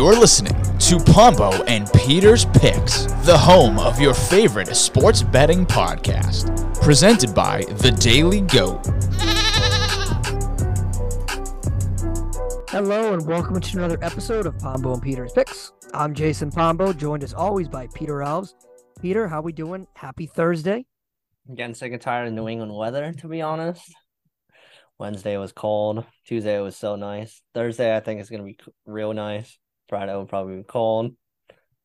You're listening to Pombo and Peter's Picks, the home of your favorite sports betting podcast. Presented by The Daily Goat. Hello and welcome to another episode of Pombo and Peter's Picks. I'm Jason Pombo, joined as always by Peter Alves. Peter, how are we doing? Happy Thursday. I'm getting sick and tired of New England weather, to be honest. Wednesday was cold. Tuesday was so nice. Thursday, I think it's gonna be real nice. Friday will probably be cold.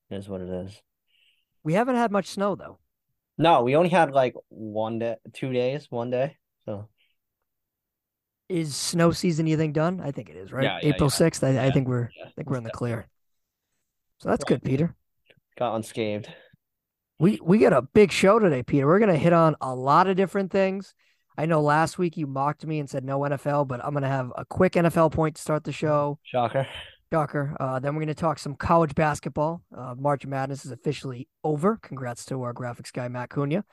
It is what it is. We haven't had much snow though. No, we only had like one day, two days, one day. So Is snow season you think done? I think it is, right? Yeah, yeah, April yeah. sixth. I, I Yeah, think we're yeah, I think we're in the clear. So that's good, Peter. got unscathed. We we got a big show today, Peter. We're gonna hit on a lot of different things. I know last week you mocked me and said no NFL, but I'm gonna have a quick NFL point to start the show. Shocker. Uh, then we're going to talk some college basketball. Uh, March Madness is officially over. Congrats to our graphics guy, Matt Cunha.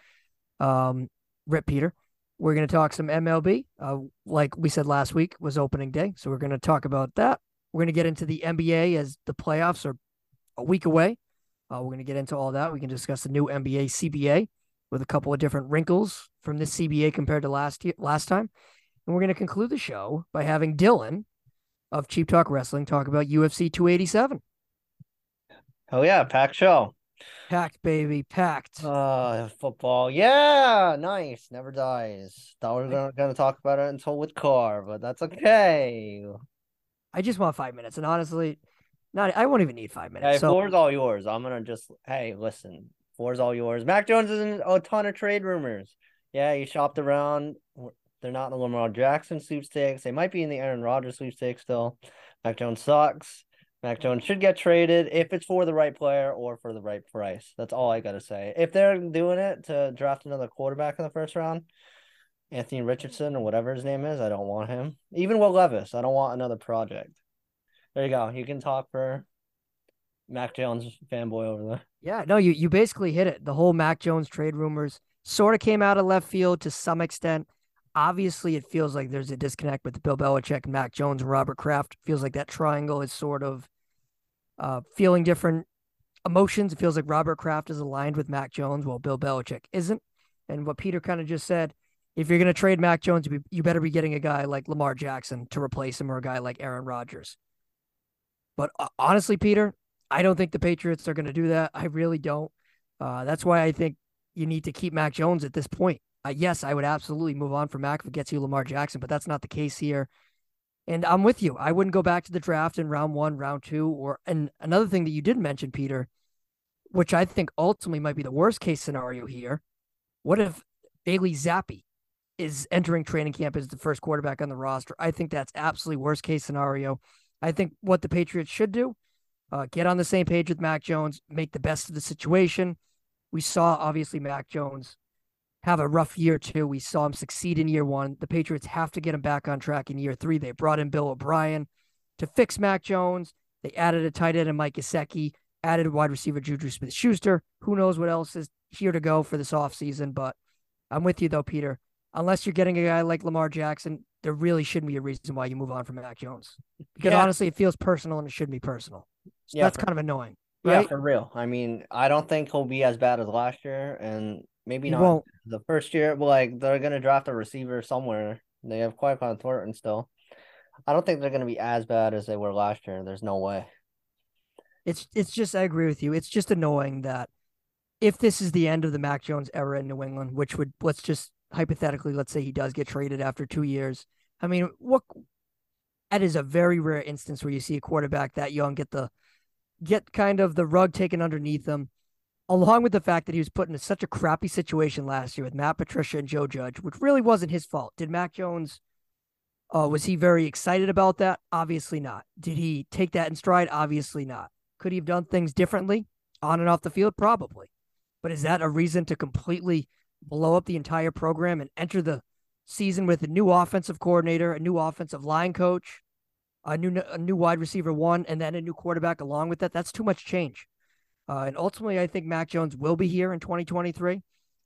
Um, Rip Peter. We're going to talk some MLB. Uh, like we said last week was opening day. So we're going to talk about that. We're going to get into the NBA as the playoffs are a week away. Uh, we're going to get into all that. We can discuss the new NBA CBA with a couple of different wrinkles from this CBA compared to last year, last time. And we're going to conclude the show by having Dylan of Cheap Talk Wrestling talk about UFC 287. Oh yeah, packed show. Packed, baby, packed. Uh football. Yeah, nice. Never dies. Thought we were gonna, gonna talk about it until with car, but that's okay. I just want five minutes, and honestly, not I won't even need five Hey, minutes. so floor's all yours. I'm gonna just hey, listen. Floor's all yours. Mac Jones is in a ton of trade rumors. Yeah, he shopped around. They're not in the Lamar Jackson sweepstakes. They might be in the Aaron Rodgers sweepstakes still. Mac Jones sucks. Mac Jones should get traded if it's for the right player or for the right price. That's all I gotta say. If they're doing it to draft another quarterback in the first round, Anthony Richardson or whatever his name is, I don't want him. Even Will Levis, I don't want another project. There you go. You can talk for Mac Jones fanboy over there. yeah, no, you you basically hit it. The whole Mac Jones trade rumors sort of came out of left field to some extent. Obviously, it feels like there's a disconnect with Bill Belichick, and Mac Jones, and Robert Kraft. Feels like that triangle is sort of uh, feeling different emotions. It feels like Robert Kraft is aligned with Mac Jones, while Bill Belichick isn't. And what Peter kind of just said, if you're going to trade Mac Jones, you better be getting a guy like Lamar Jackson to replace him or a guy like Aaron Rodgers. But uh, honestly, Peter, I don't think the Patriots are going to do that. I really don't. Uh, that's why I think you need to keep Mac Jones at this point. Uh, yes, I would absolutely move on from Mac if it gets you Lamar Jackson, but that's not the case here. And I'm with you. I wouldn't go back to the draft in round one, round two, or and another thing that you did mention, Peter, which I think ultimately might be the worst case scenario here. What if Bailey Zappe is entering training camp as the first quarterback on the roster? I think that's absolutely worst case scenario. I think what the Patriots should do, uh, get on the same page with Mac Jones, make the best of the situation. We saw obviously Mac Jones have a rough year too. We saw him succeed in year one. The Patriots have to get him back on track in year three. They brought in Bill O'Brien to fix Mac Jones. They added a tight end and Mike Gesicki, added wide receiver Juju Smith Schuster. Who knows what else is here to go for this offseason. But I'm with you though, Peter. Unless you're getting a guy like Lamar Jackson, there really shouldn't be a reason why you move on from Mac Jones. Because Yeah. honestly, it feels personal and it shouldn't be personal. So Yeah, that's for- kind of annoying. Yeah, for real. I mean, I don't think he'll be as bad as last year, and maybe He not won't. the first year. But like, they're gonna draft a receiver somewhere. They have Tyquan Thornton still. I don't think they're gonna be as bad as they were last year. There's no way. It's it's just I agree with you. It's just annoying that if this is the end of the Mac Jones era in New England, which would let's just hypothetically let's say he does get traded after two years. I mean, what that is a very rare instance where you see a quarterback that young get the get kind of the rug taken underneath them, along with the fact that he was put in such a crappy situation last year with Matt Patricia and Joe Judge, which really wasn't his fault. Did Mac Jones uh, was he very excited about that? Obviously not. Did he take that in stride? Obviously not. Could he have done things differently on and off the field? Probably. But is that a reason to completely blow up the entire program and enter the season with a new offensive coordinator, a new offensive line coach, a new a new wide receiver one, and then a new quarterback along with that? That's too much change. Uh, and ultimately, I think Mac Jones will be here in 2023.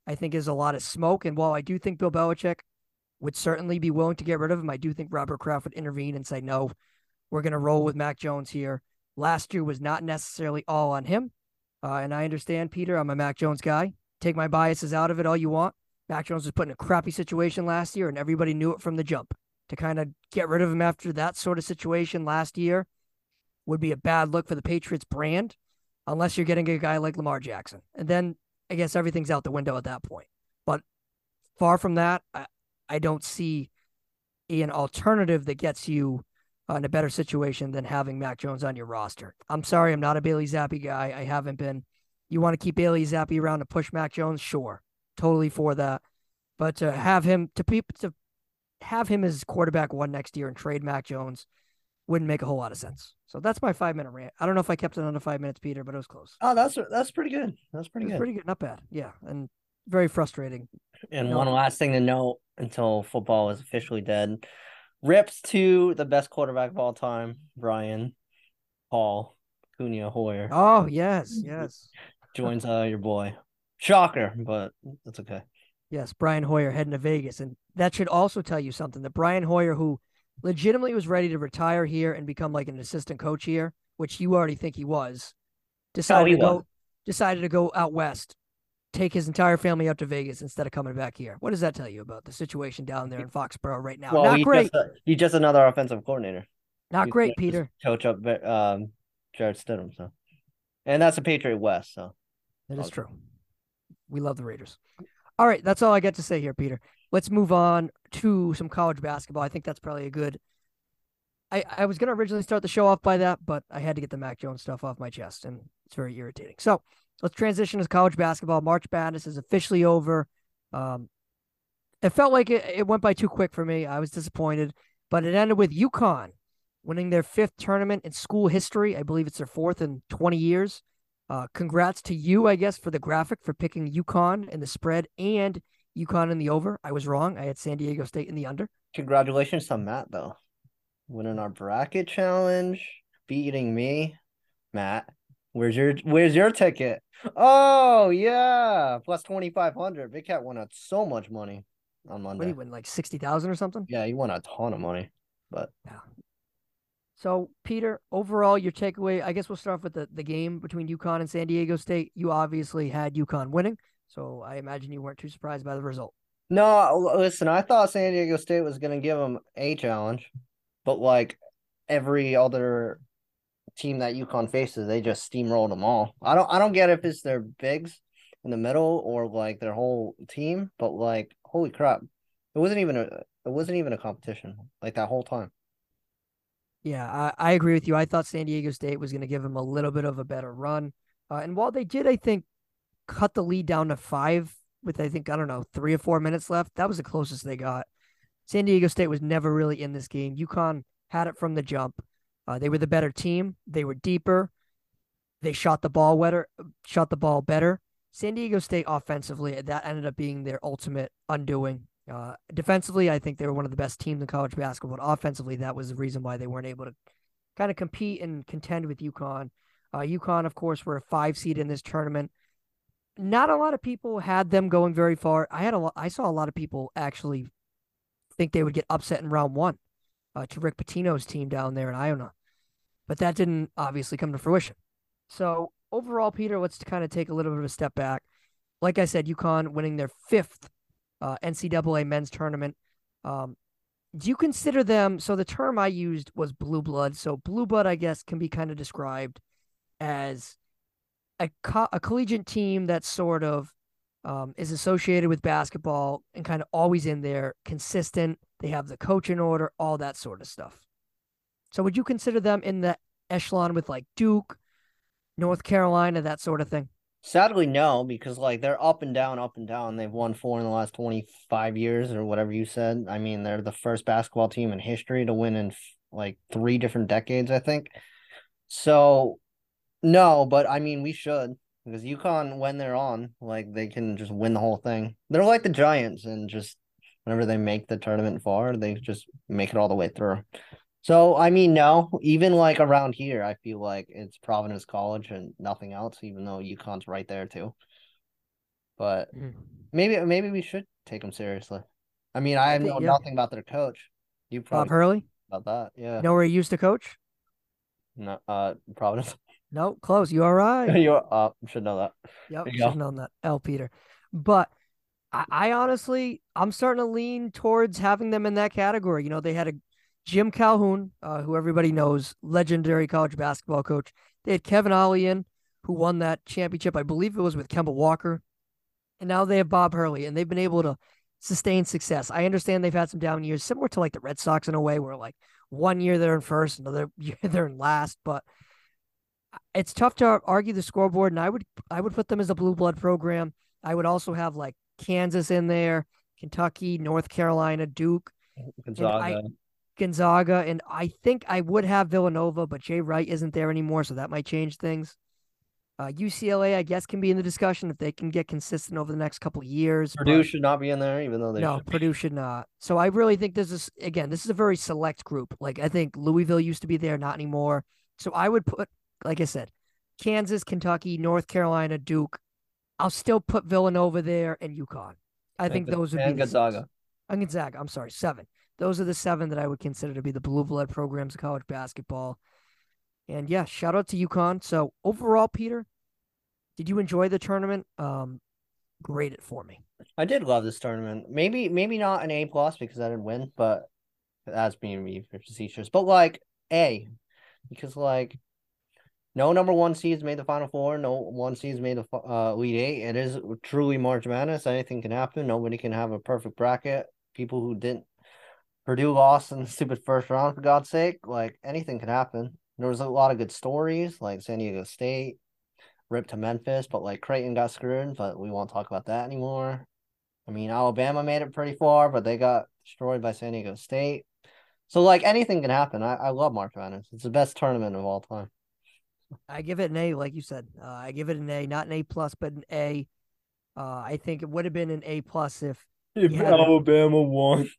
I think there's a lot of smoke. And while I do think Bill Belichick would certainly be willing to get rid of him, I do think Robert Kraft would intervene and say, no, we're going to roll with Mac Jones here. Last year was not necessarily all on him. Uh, and I understand, Peter, I'm a Mac Jones guy. Take my biases out of it all you want. Mac Jones was put in a crappy situation last year, and everybody knew it from the jump. To kind of get rid of him after that sort of situation last year would be a bad look for the Patriots brand, unless you're getting a guy like Lamar Jackson. And then I guess everything's out the window at that point. But far from that, I, I don't see an alternative that gets you uh, in a better situation than having Mac Jones on your roster. I'm sorry, I'm not a Bailey Zappe guy. I haven't been. You want to keep Bailey Zappe around to push Mac Jones? Sure, totally for that. But to have him to people to have him as quarterback one next year and trade Mac Jones wouldn't make a whole lot of sense. So that's my five minute rant. I don't know if I kept it under five minutes, Peter, but it was close. Oh, that's that's pretty good. That's pretty good. Pretty good, not bad. Yeah, and very frustrating. And one last thing to note until football is officially dead. Rips to the best quarterback of all time, Brian Paul Cunha Hoyer. Oh yes, yes. Joins uh your boy. Shocker, but that's okay. Yes, Brian Hoyer heading to Vegas. And that should also tell you something that Brian Hoyer, who legitimately was ready to retire here and become like an assistant coach here, which you already think he was, decided he to was. go decided to go out west, take his entire family out to Vegas instead of coming back here. What does that tell you about the situation down there in Foxborough right now? Well, Not great. Just, he's just another offensive coordinator. Not he's great, Peter. Coach up um, Jarrett Stidham, so and that's a Patriot West, so that is true. We love the Raiders. All right, that's all I got to say here, Peter. Let's move on to some college basketball. I think that's probably a good. I, I was going to originally start the show off by that, but I had to get the Mac Jones stuff off my chest, and it's very irritating. So let's transition to college basketball. March Madness is officially over. Um, it felt like it, it went by too quick for me. I was disappointed, but it ended with UConn winning their fifth tournament in school history. I believe it's their fourth in 20 years. Uh, congrats to you, I guess, for the graphic for picking UConn in the spread and UConn in the over. I was wrong. I had San Diego State in the under. Congratulations to Matt, though. Winning our bracket challenge, beating me. Matt, where's your where's your ticket? Oh yeah, plus twenty five hundred. Big Cat won out so much money on Monday. What, he win like sixty thousand or something? Yeah, he won a ton of money. But yeah, so, Peter, overall, your takeaway, I guess we'll start off with the, the game between UConn and San Diego State. You obviously had UConn winning, so I imagine you weren't too surprised by the result. No, listen, I thought San Diego State was going to give them a challenge, but like every other team that UConn faces, they just steamrolled them all. I don't, I don't get if it's their bigs in the middle or like their whole team, but like, holy crap, it wasn't even a, it wasn't even a competition like that whole time. Yeah, I, I agree with you. I thought San Diego State was going to give them a little bit of a better run. Uh, and while they did, I think, cut the lead down to five with, I think, I don't know, three or four minutes left, that was the closest they got. San Diego State was never really in this game. UConn had it from the jump. Uh, they were the better team. They were deeper. They shot the ball wetter, shot the ball better. San Diego State offensively, that ended up being their ultimate undoing. Uh, defensively, I think they were one of the best teams in college basketball. But offensively, that was the reason why they weren't able to kind of compete and contend with UConn. Uh, UConn, of course, were a five seed in this tournament. Not a lot of people had them going very far. I had a lot, I saw a lot of people actually think they would get upset in round one uh, to Rick Pitino's team down there in Iona, but that didn't obviously come to fruition. So overall, Peter, let's to kind of take a little bit of a step back. Like I said, UConn winning their fifth uh, NCAA men's tournament. Um, do you consider them? So the term I used was blue blood. So blue blood, I guess, can be kind of described as a, co- a collegiate team that sort of um, is associated with basketball and kind of always in there, consistent. They have the coach in order, all that sort of stuff. So would you consider them in the echelon with like Duke, North Carolina, that sort of thing? Sadly, no, because like they're up and down, up and down. They've won four in the last 25 years or whatever you said. I mean, they're the first basketball team in history to win in like three different decades, I think. So, no, but I mean, we should because UConn, when they're on, like they can just win the whole thing. They're like the Giants, and just whenever they make the tournament far, they just make it all the way through. So I mean, no, even like around here, I feel like it's Providence College and nothing else, even though UConn's right there too. But mm. maybe maybe we should take them seriously. I mean, I, I know yeah. nothing about their coach. You probably Bob Hurley about that, yeah. You know where he used to coach? No, uh, Providence. No, close. You all right? You're uh, should know that. Yep, you should have known that. L. Peter. But I, I honestly, I'm starting to lean towards having them in that category. You know, they had a Jim Calhoun, uh, who everybody knows, legendary college basketball coach. They had Kevin Ollie in, who won that championship. I believe it was with Kemba Walker. And now they have Bob Hurley, and they've been able to sustain success. I understand they've had some down years, similar to like the Red Sox in a way, where like one year they're in first, another year they're in last. But it's tough to argue the scoreboard, and I would I would put them as a blue blood program. I would also have like Kansas in there, Kentucky, North Carolina, Duke, Gonzaga. Gonzaga, and I think I would have Villanova, but Jay Wright isn't there anymore, so that might change things. Uh, UCLA, I guess, can be in the discussion if they can get consistent over the next couple of years. but- Purdue should not be in there, even though they no, should. Purdue should not. So I really think this is again, this is a very select group. Like I think Louisville used to be there, not anymore. So I would put, like I said, Kansas, Kentucky, North Carolina, Duke. I'll still put Villanova there and UConn. I think those would and be six. Gonzaga. And Gonzaga. I'm sorry, seven. Those are the seven that I would consider to be the blue blood programs of college basketball. And yeah, shout out to UConn. So overall, Peter, did you enjoy the tournament? Um, grade it for me. I did love this tournament. Maybe maybe not an A plus because I didn't win, but that's being me for facetious. But like A, because like no number one seeds made the final four, no one seeds made the uh lead eight. It is truly March Madness. Anything can happen. Nobody can have a perfect bracket. People who didn't Purdue lost in the stupid first round for God's sake. Like anything can happen. There was a lot of good stories, like San Diego State, ripped to Memphis, but like Creighton got screwed, but we won't talk about that anymore. I mean, Alabama made it pretty far, but they got destroyed by San Diego State. So like anything can happen. I, I love March Madness. It's the best tournament of all time. I give it an A, like you said. Uh, I give it an A, not an A plus, but an A. Uh, I think it would have been an A plus if If. Alabama won.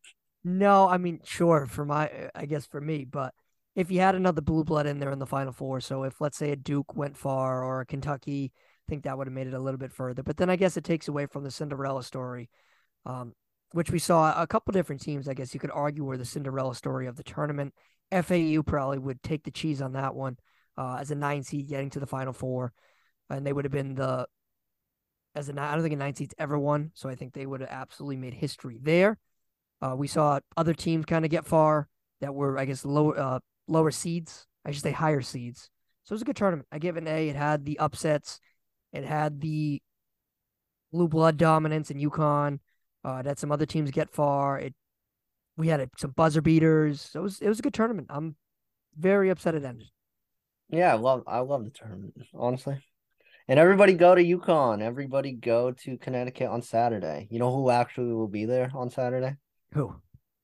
no, I mean sure for my, I guess for me, but if you had another blue blood in there in the final four, so if let's say a Duke went far or a Kentucky, I think that would have made it a little bit further. But then I guess it takes away from the Cinderella story, um, which we saw a couple different teams. I guess you could argue were the Cinderella story of the tournament. FAU probably would take the cheese on that one uh, as a nine seed getting to the final four, and they would have been the as a. I don't think a nine seed's ever won, so I think they would have absolutely made history there. Uh, we saw other teams kind of get far that were, I guess, lower uh, lower seeds. I should say higher seeds. So it was a good tournament. I give it an A. It had the upsets. It had the blue blood dominance in UConn. Uh, it had some other teams get far. It we had uh, some buzzer beaters. It was it was a good tournament. I'm very upset it ended. Yeah, I love I love the tournament, honestly. And everybody go to UConn. Everybody go to Connecticut on Saturday. You know who actually will be there on Saturday? Who?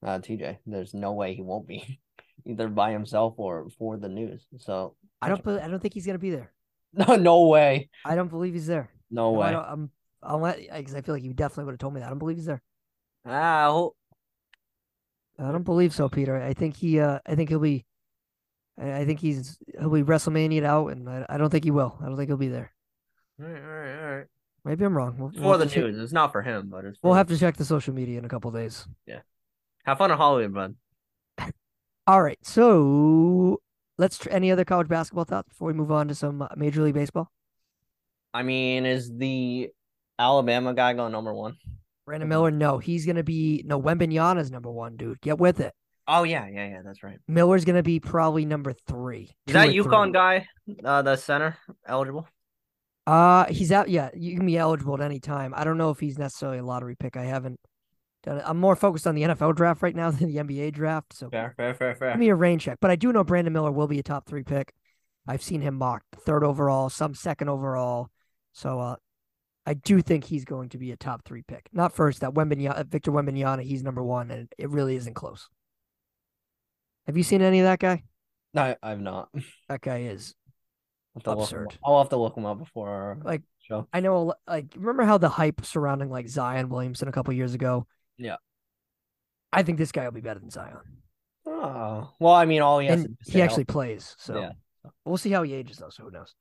Uh TJ. There's no way he won't be. Either by himself or for the news. So I don't. I don't think he's gonna be there. no no way. I don't believe he's there. No No, I way. don't, I'm. I'll let because I feel like you definitely would have told me that. I don't believe he's there. Ah, I hope- I don't believe so, Peter. I think he. Uh, I think he'll be. I I think he's he'll be WrestleMania out, and I, I don't think he will. I don't think he'll be there. All right, all right, all right. Maybe I'm wrong. We'll, we'll For the check- news. It's not for him, but it's for We'll have to check the social media in a couple days. Yeah, have fun at Hollywood, bud. All right. So let's. Tr- any other college basketball thoughts before we move on to some uh, Major League Baseball? I mean, is the Alabama guy going number one? Brandon Miller. No, he's gonna be. No, Wembanyama's number one, dude. Get with it. Oh yeah, yeah, yeah. That's right. Miller's gonna be probably number three. Is that UConn three. guy, uh, the center, eligible? Uh, he's out. Yeah, you can be eligible at any time. I don't know if he's necessarily a lottery pick. I haven't done it. I'm more focused on the NFL draft right now than the NBA draft. So Fair, fair, fair, fair. give me a rain check. But I do know Brandon Miller will be a top three pick. I've seen him mocked third overall, some second overall. So uh, I do think he's going to be a top three pick. Not first. That Wembanyama, Victor Wembanyama, he's number one, and it really isn't close. Have you seen any of that guy? No, I've not. That guy is I'll have to look him Absurd. I'll have to look him up before Like, show. I know, like, remember how the hype surrounding like Zion Williamson a couple years ago? Yeah. I think this guy will be better than Zion, Oh, well, I mean, all he has and he actually plays. So Yeah. we'll see how he ages, though. So who knows?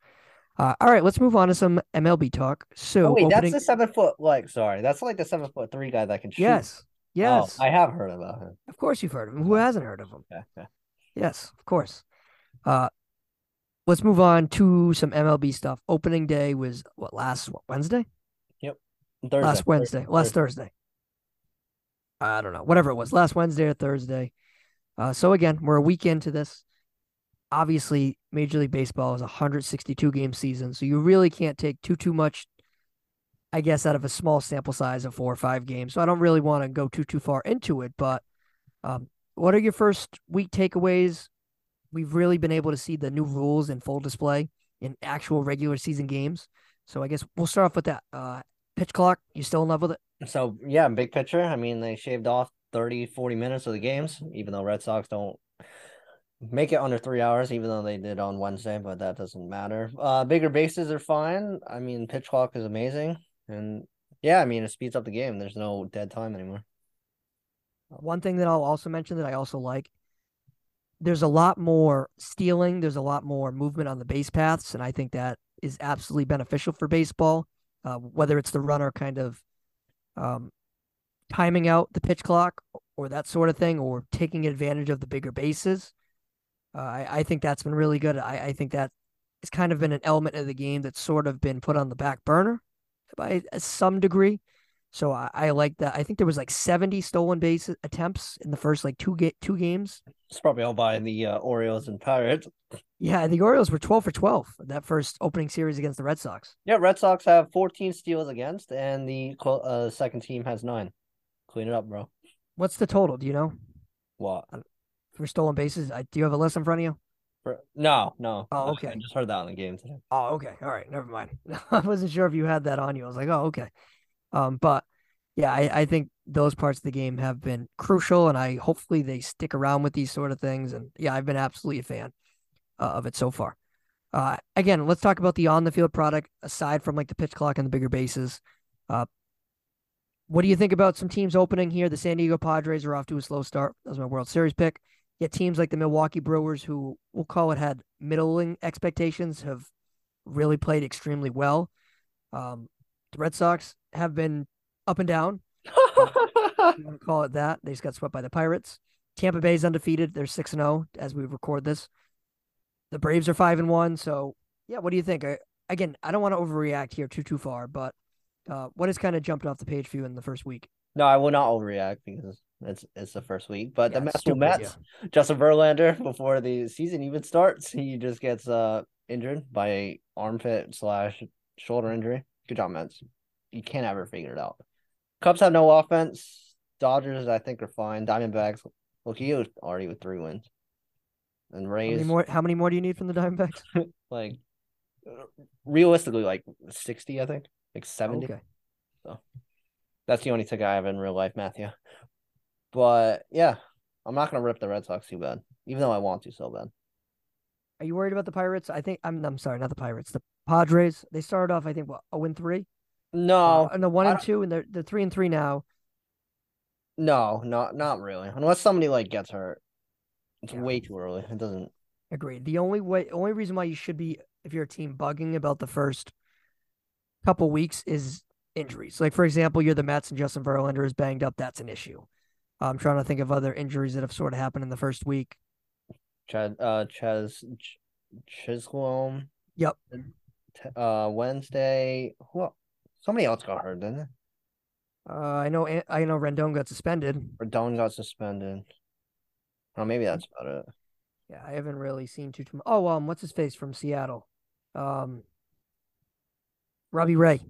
Uh, all right, let's move on to some MLB talk. So, Oh, wait, opening, that's the seven foot. Like, sorry, that's like the seven foot three guy that can shoot. yes, Oh, yes, I have heard about him. of course you've heard of him. Who hasn't heard of him? Yes, of course. Uh, let's move on to some MLB stuff. Opening day was what last what, Wednesday? Thursday. last Wednesday. Last Thursday. I don't know. Whatever it was. Last Wednesday or Thursday. Uh, so again, we're a week into this. Obviously, Major League Baseball is a 162 game season, so you really can't take too too much, I guess, out of a small sample size of four or five games. So I don't really want to go too too far into it. But um, what are your first week takeaways? We've really been able to see the new rules in full display in actual regular season games. So I guess we'll start off with that. Uh, pitch clock, you still in love with it? So yeah, big picture. I mean, they shaved off 30, 40 minutes of the games, even though Red Sox don't make it under three hours, even though they did on Wednesday, but that doesn't matter. Uh bigger bases are fine. I mean, pitch clock is amazing. And yeah, I mean it speeds up the game. There's no dead time anymore. One thing that I'll also mention that I also like there's a lot more stealing, there's a lot more movement on the base paths, and I think that is absolutely beneficial for baseball. Uh, whether it's the runner kind of um, timing out the pitch clock or that sort of thing, or taking advantage of the bigger bases. Uh, I, I think that's been really good. I, I think that it's kind of been an element of the game that's sort of been put on the back burner by some degree. So I, I like that. I think there was like 70 stolen base attempts in the first like two ga- two games. It's probably all by the uh, Orioles and Pirates. Yeah, the Orioles were 12 for 12 that first opening series against the Red Sox. Yeah, Red Sox have 14 steals against, and the uh, second team has nine. Clean it up, bro. What's the total? Do you know What? for stolen bases? I, do you have a list in front of you? No, no. Oh, okay. I just heard that on the game today. Oh, okay. All right. Never mind. I wasn't sure if you had that on you. I was like, oh, okay. Um, but yeah, I, I think those parts of the game have been crucial, and I hopefully they stick around with these sort of things. And yeah, I've been absolutely a fan uh, of it so far. Uh, again, let's talk about the on the field product aside from like the pitch clock and the bigger bases. Uh, what do you think about some teams opening here? The San Diego Padres are off to a slow start. That was my World Series pick. Yet teams like the Milwaukee Brewers, who we'll call it had middling expectations, have really played extremely well. Um, the Red Sox have been up and down. if you want to call it that. They just got swept by the Pirates. Tampa Bay's undefeated. They're six and zero as we record this. The Braves are five and one. So yeah, what do you think? I, again, I don't want to overreact here too too far, but uh, what has kind of jumped off the page for you in the first week? no, I will not overreact because it's it's the first week. But Yeah, the Mets will stupid, Mets. Justin Verlander, before the season even starts, he just gets uh injured by a armpit slash shoulder injury. Good job, Mets. You can't ever figure it out. Cubs have no offense. Dodgers, I think, are fine. Diamondbacks, look, he was already with three wins. And How many more? How many more do you need from the Diamondbacks? like realistically, like sixty, I think, like seventy. Okay. So that's the only ticket I have in real life, Matthew. But yeah, I'm not gonna rip the Red Sox too bad, even though I want to so bad. Are you worried about the Pirates? I think I'm. I'm sorry, not the Pirates. The Padres. They started off, I think, what a win three. No, uh, no one and two, and they're they're three and three now. no, not not really. Unless somebody like gets hurt, it's Yeah. way too early. It doesn't. Agreed. The only way, only reason why you should be, if you're a team, bugging about the first couple weeks is injuries. Like for example, you're the Mets and Justin Verlander is banged up. That's an issue. I'm trying to think of other injuries that have sort of happened in the first week. Chad, uh, Ches, Ch- Chisholm. Yep. Uh, Wednesday. Who? el- Somebody else got hurt, didn't they? Uh, I know. I know Rendon got suspended. Rendon got suspended. Oh, maybe that's about it. Yeah, I haven't really seen too too. mu- Oh, um, what's his face from Seattle? Um, Robbie Ray.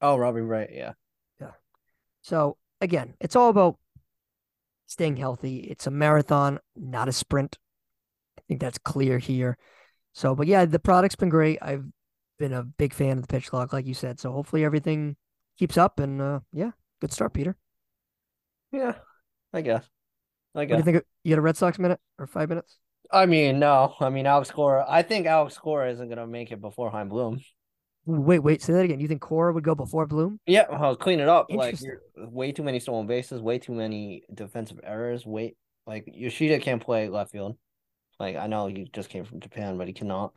Oh, Robbie Ray. Yeah. Yeah. So again, it's all about staying healthy. It's a marathon, not a sprint. I think that's clear here. So, but yeah, the product's been great. I've been a big fan of the pitch clock, like you said. So hopefully everything keeps up. And uh, yeah, good start, Peter. Yeah. I guess. I What do guess. you think? You had a Red Sox minute or five minutes? I mean, no. I mean, Alex Cora. I think Alex Cora isn't gonna make it before Chaim Bloom. Wait, wait, say that again. You think Cora would go before Bloom? Yeah, well, clean it up. Like way too many stolen bases, way too many defensive errors. Wait, like Yoshida can't play left field. Like I know he just came from Japan, but he cannot.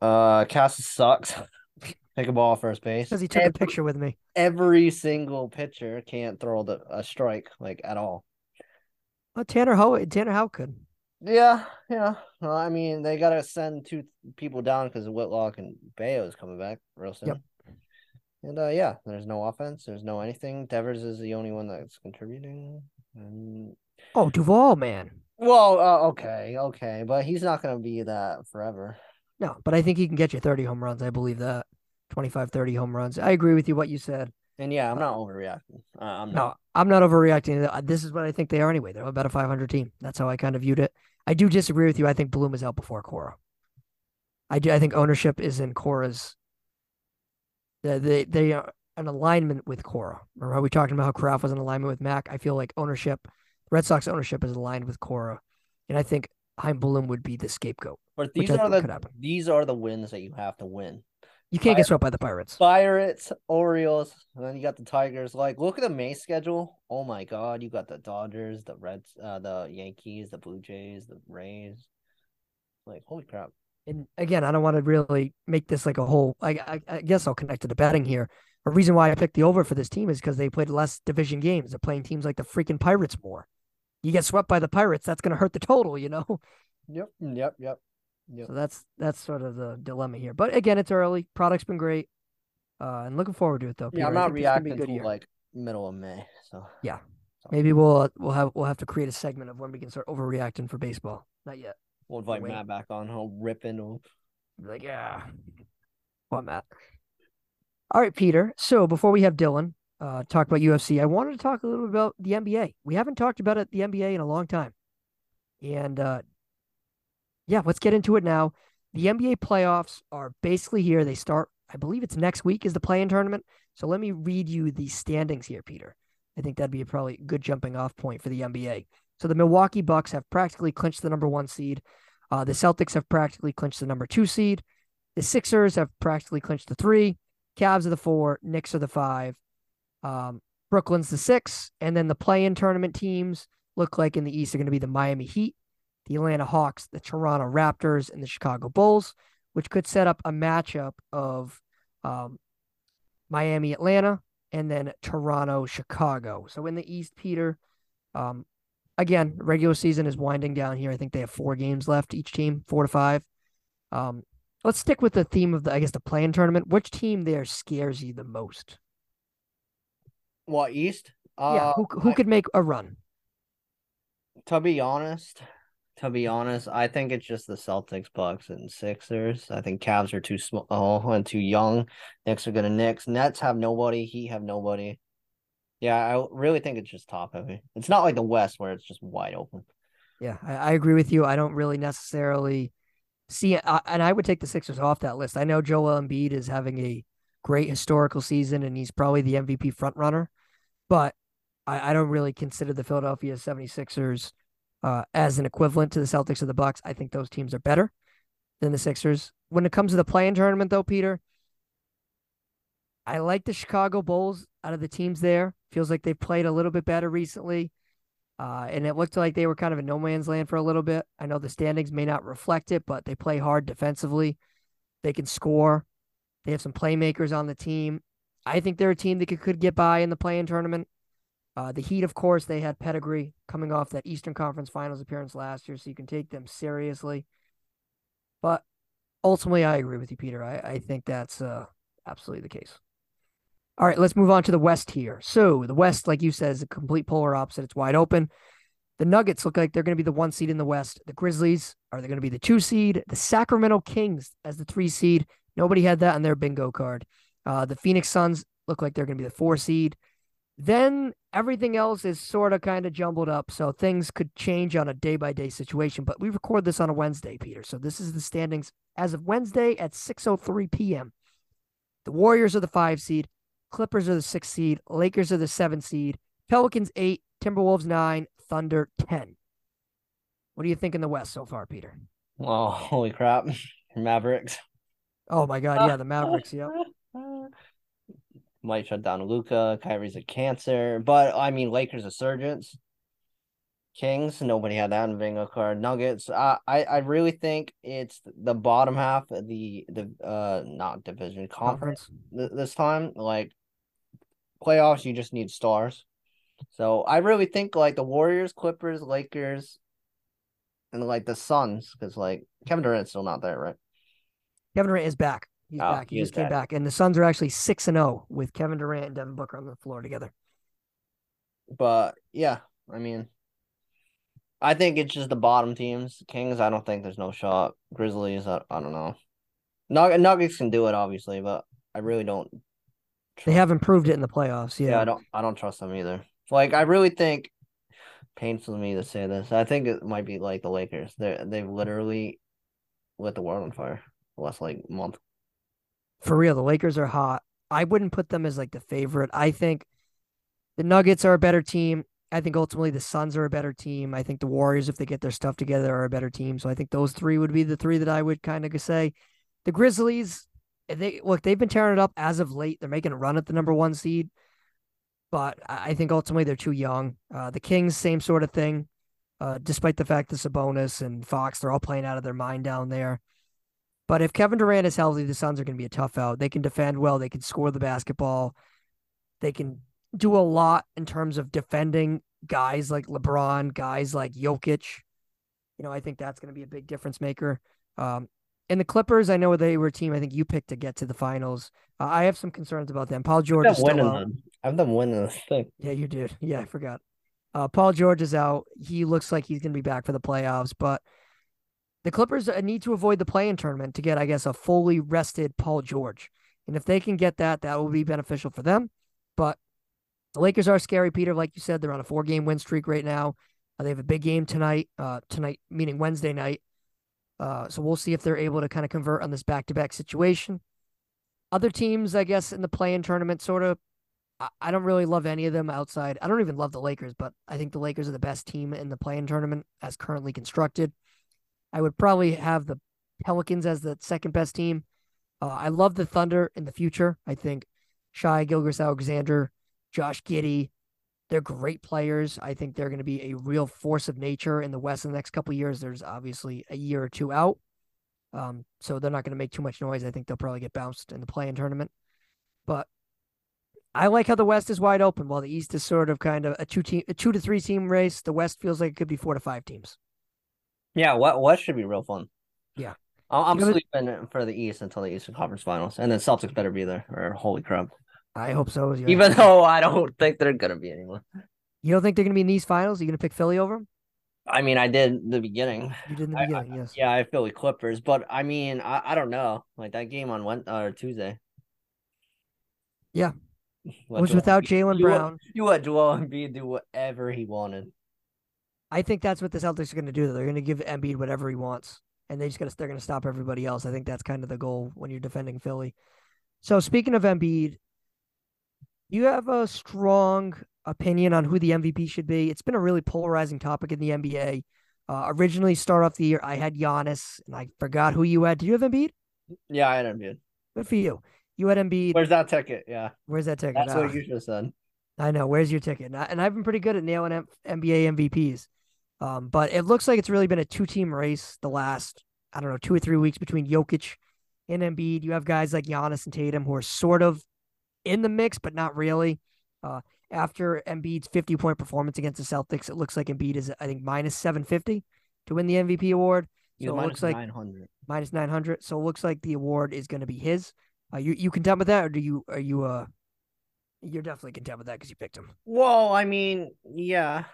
Uh, Casas sucks. Take a ball first base. Because he took a picture with me. every single pitcher can't throw the a strike like at all. Oh, Tanner Ho, Tanner Houck. Yeah, yeah. Well, I mean, they gotta send two people down because Whitlock and Bello is coming back real soon. Yep. And uh, yeah, there's no offense. There's no anything. Devers is the only one that's contributing. And Oh, Duvall, man. well, uh, okay, okay, but he's not gonna be that forever. No, but I think he can get you 30 home runs. I believe that. 25, 30 home runs. I agree with you what you said. And yeah, I'm not overreacting. Uh, I'm not. No. I'm not overreacting. This is what I think they are anyway. They're about a 500 team. That's how I kind of viewed it. I do disagree with you. I think Bloom is out before Cora. I do. I think ownership is in Cora's. They they, they are an alignment with Cora. Remember how we talking about how Kraft was in alignment with Mac? I feel like ownership, Red Sox ownership is aligned with Cora, and I think Chaim Bloom would be the scapegoat. But these are the these are the wins that you have to win. You can't get swept by the Pirates. Pirates, Orioles, and then you got the Tigers. Like, look at the May schedule. Oh my God, you got the Dodgers, the Reds, uh, the Yankees, the Blue Jays, the Rays. Like, holy crap! and again, I don't want to really make this like a whole. I, I, I guess I'll connect to the betting here. A reason why I picked the over for this team is because they played less division games. They're playing teams like the freaking Pirates more. You get swept by the Pirates, that's going to hurt the total, you know. Yep, yep, yep, yep. So that's that's sort of the dilemma here. But again, it's early. Product's been great, uh, and looking forward to it though. Yeah, I'm not think this is gonna be a reacting year. like middle of May. So Yeah. Maybe we'll uh, we'll have we'll have to create a segment of when we can start overreacting for baseball. Not yet. we'll invite Wait. Matt back on. He'll rip into like, yeah. What, Matt? All right, Peter. So before we have Dylan uh, talk about UFC, I wanted to talk a little bit about the NBA. We haven't talked about it, the NBA, in a long time. And uh, yeah, let's get into it now. The NBA playoffs are basically here. They start, I believe it's next week is the play-in tournament. So let me read you the standings here, Peter. I think that'd be a probably good jumping off point for the NBA. So the Milwaukee Bucks have practically clinched the number one seed. Uh, the Celtics have practically clinched the number two seed. The Sixers have practically clinched the three. Cavs are the four. Knicks are the five. Um, Brooklyn's the six. And then the play-in tournament teams look like in the East are going to be the Miami Heat, the Atlanta Hawks, the Toronto Raptors, and the Chicago Bulls, which could set up a matchup of um, Miami Atlanta and then Toronto Chicago. So in the East, Peter, um, again, regular season is winding down here. I think they have four games left each team, four to five. Um, let's stick with the theme of the, I guess, the playing tournament. Which team there scares you the most? What East? yeah, Uh, who who I- could make a run? to be honest, to be honest, I think it's just the Celtics, Bucks, and Sixers. I think Cavs are too small oh, and too young. Knicks are gonna Knicks. Nets have nobody. Heat have nobody. Yeah, I really think it's just top heavy. It's not like the West where it's just wide open. Yeah, I, I agree with you. I don't really necessarily see and I would take the Sixers off that list. I know Joel Embiid is having a great historical season, and he's probably the MVP front runner, but I, I don't really consider the Philadelphia 76ers uh, as an equivalent to the Celtics or the Bucks. I think those teams are better than the Sixers. When it comes to the play-in tournament, though, Peter, I like the Chicago Bulls out of the teams there. Feels like they've played a little bit better recently. Uh, and it looked like they were kind of in no man's land for a little bit. I know the standings may not reflect it, but they play hard defensively. They can score. They have some playmakers on the team. I think they're a team that could, could get by in the play-in tournament. Uh, the Heat, of course, they had pedigree coming off that Eastern Conference Finals appearance last year, so you can take them seriously. But ultimately, I agree with you, Peter. I, I think that's uh, absolutely the case. All right, let's move on to the West here. So the West, like you said, is a complete polar opposite. It's wide open. The Nuggets look like they're going to be the one seed in the West. The Grizzlies are they going to be the two seed? The Sacramento Kings as the three seed. Nobody had that on their bingo card. Uh, the Phoenix Suns look like they're going to be the four seed. Then everything else is sort of kind of jumbled up, so things could change on a day by day situation. But we record this on a Wednesday, Peter. So this is the standings as of Wednesday at 6:03 p.m. The Warriors are the five seed. Clippers are the six seed. Lakers are the seven seed. Pelicans eight. Timberwolves nine. Thunder ten. What do you think in the West so far, Peter? Oh, holy crap. Mavericks. Oh my God, yeah, the Mavericks. Yep. Might shut down Luka. Kyrie's a cancer. But I mean Lakers a surgeons. Kings, nobody had that in bingo card. Nuggets, I, I I really think it's the bottom half of the the uh not division conference Conference. th- this time. Like playoffs, you just need stars. So I really think like the Warriors, Clippers, Lakers, and like the Suns, because like Kevin Durant's still not there, right? Kevin Durant is back. He's Oh, back. He, he just came back. back. And the Suns are actually 6 and 0 with Kevin Durant and Devin Booker on the floor together. But yeah, I mean, I think it's just the bottom teams. Kings, I don't think there's no shot. Grizzlies, I, I don't know. Nug- Nuggets can do it, obviously, but I really don't. They have improved it in the playoffs. Yeah. Yeah, I don't. I don't trust them either. Like, I really think. Painful to me to say this. I think it might be like the Lakers. They they've literally lit the world on fire the last like month. For real, the Lakers are hot. I wouldn't put them as like the favorite. I think the Nuggets are a better team. I think ultimately the Suns are a better team. I think the Warriors, if they get their stuff together, are a better team. So I think those three would be the three that I would kind of say. The Grizzlies, they look, they've been tearing it up as of late. They're making a run at the number one seed, but I think ultimately they're too young. Uh, the Kings, same sort of thing. Uh, despite the fact that Sabonis and Fox, they're all playing out of their mind down there. But if Kevin Durant is healthy, the Suns are going to be a tough out. They can defend well. They can score the basketball. They can do a lot in terms of defending guys like LeBron, guys like Jokic. You know, I think that's going to be a big difference maker. Um, and the Clippers, I know they were a team I think you picked to get to the finals. Uh, I have some concerns about them. Paul George I've is still out. them. I have them winning this thing. Yeah, you did. Yeah, I forgot. Uh, Paul George is out. He looks like he's going to be back for the playoffs, but the Clippers uh, need to avoid the play-in tournament to get, I guess, a fully rested Paul George. And if they can get that, that will be beneficial for them. But the Lakers are scary, Peter. Like you said, they're on a four-game win streak right now. Uh, they have a big game tonight. Uh, tonight, meaning Wednesday night. Uh, so we'll see if they're able to kind of convert on this back-to-back situation. Other teams, I guess, in the play-in tournament, sort of I- I don't really love any of them outside. I don't even love the Lakers, but I think the Lakers are the best team in the playing tournament as currently constructed. I would probably have the Pelicans as the second best team. Uh, I love the Thunder in the future. I think Shai Gilgeous Alexander, Josh Giddey, they're great players. I think they're going to be a real force of nature in the West in the next couple years. There's obviously a year or two out. Um, so they're not going to make too much noise. I think they'll probably get bounced in the playing tournament. But I like how the West is wide open while the East is sort of kind of a two team, a two to three team race. The West feels like it could be four to five teams. Yeah, what what should be real fun. Yeah. I'm, I'm sleeping for the East until the Eastern Conference Finals, and then Celtics better be there. Or holy crap! I hope so. Even though I don't think they're gonna be anymore. you don't think they're going to be in these finals, are you going to pick Philly over them? I mean, I did in the beginning. You did in the I- beginning, yes. Yeah, I like Clippers, but I mean, I, I don't know. Like that game on Wed or Tuesday. Yeah. Was without Jaylen Brown. You let Joel Embiid do whatever he wanted. I think that's what the Celtics are going to do. They're going to give Embiid whatever he wants, and they just got to they're going to stop everybody else. I think that's kind of the goal when you're defending Philly. So speaking of Embiid, you have a strong opinion on who the MVP should be. It's been a really polarizing topic in the NBA. Uh, originally, start off the year, I had Giannis, and I forgot who you had. Did you have Embiid? Yeah, I had Embiid. Good for you. You had Embiid. Where's that ticket? Yeah, Where's that ticket? that's Ah. what you should have said. I know. Where's your ticket? And, I, I've been pretty good at nailing M- NBA MVPs. Um, but it looks like it's really been a two team race the last, I don't know, two or three weeks between Jokic and Embiid. You have guys like Giannis and Tatum who are sort of in the mix, but not really. Uh, after Embiid's 50 point performance against the Celtics, it looks like Embiid is, I think, minus 750 to win the MVP award. So it looks like nine hundred. minus 900. So it looks like the award is going to be his. Uh, you, you content with that, or do you, are you, uh, you're definitely content with that because you picked him. Well, I mean, yeah,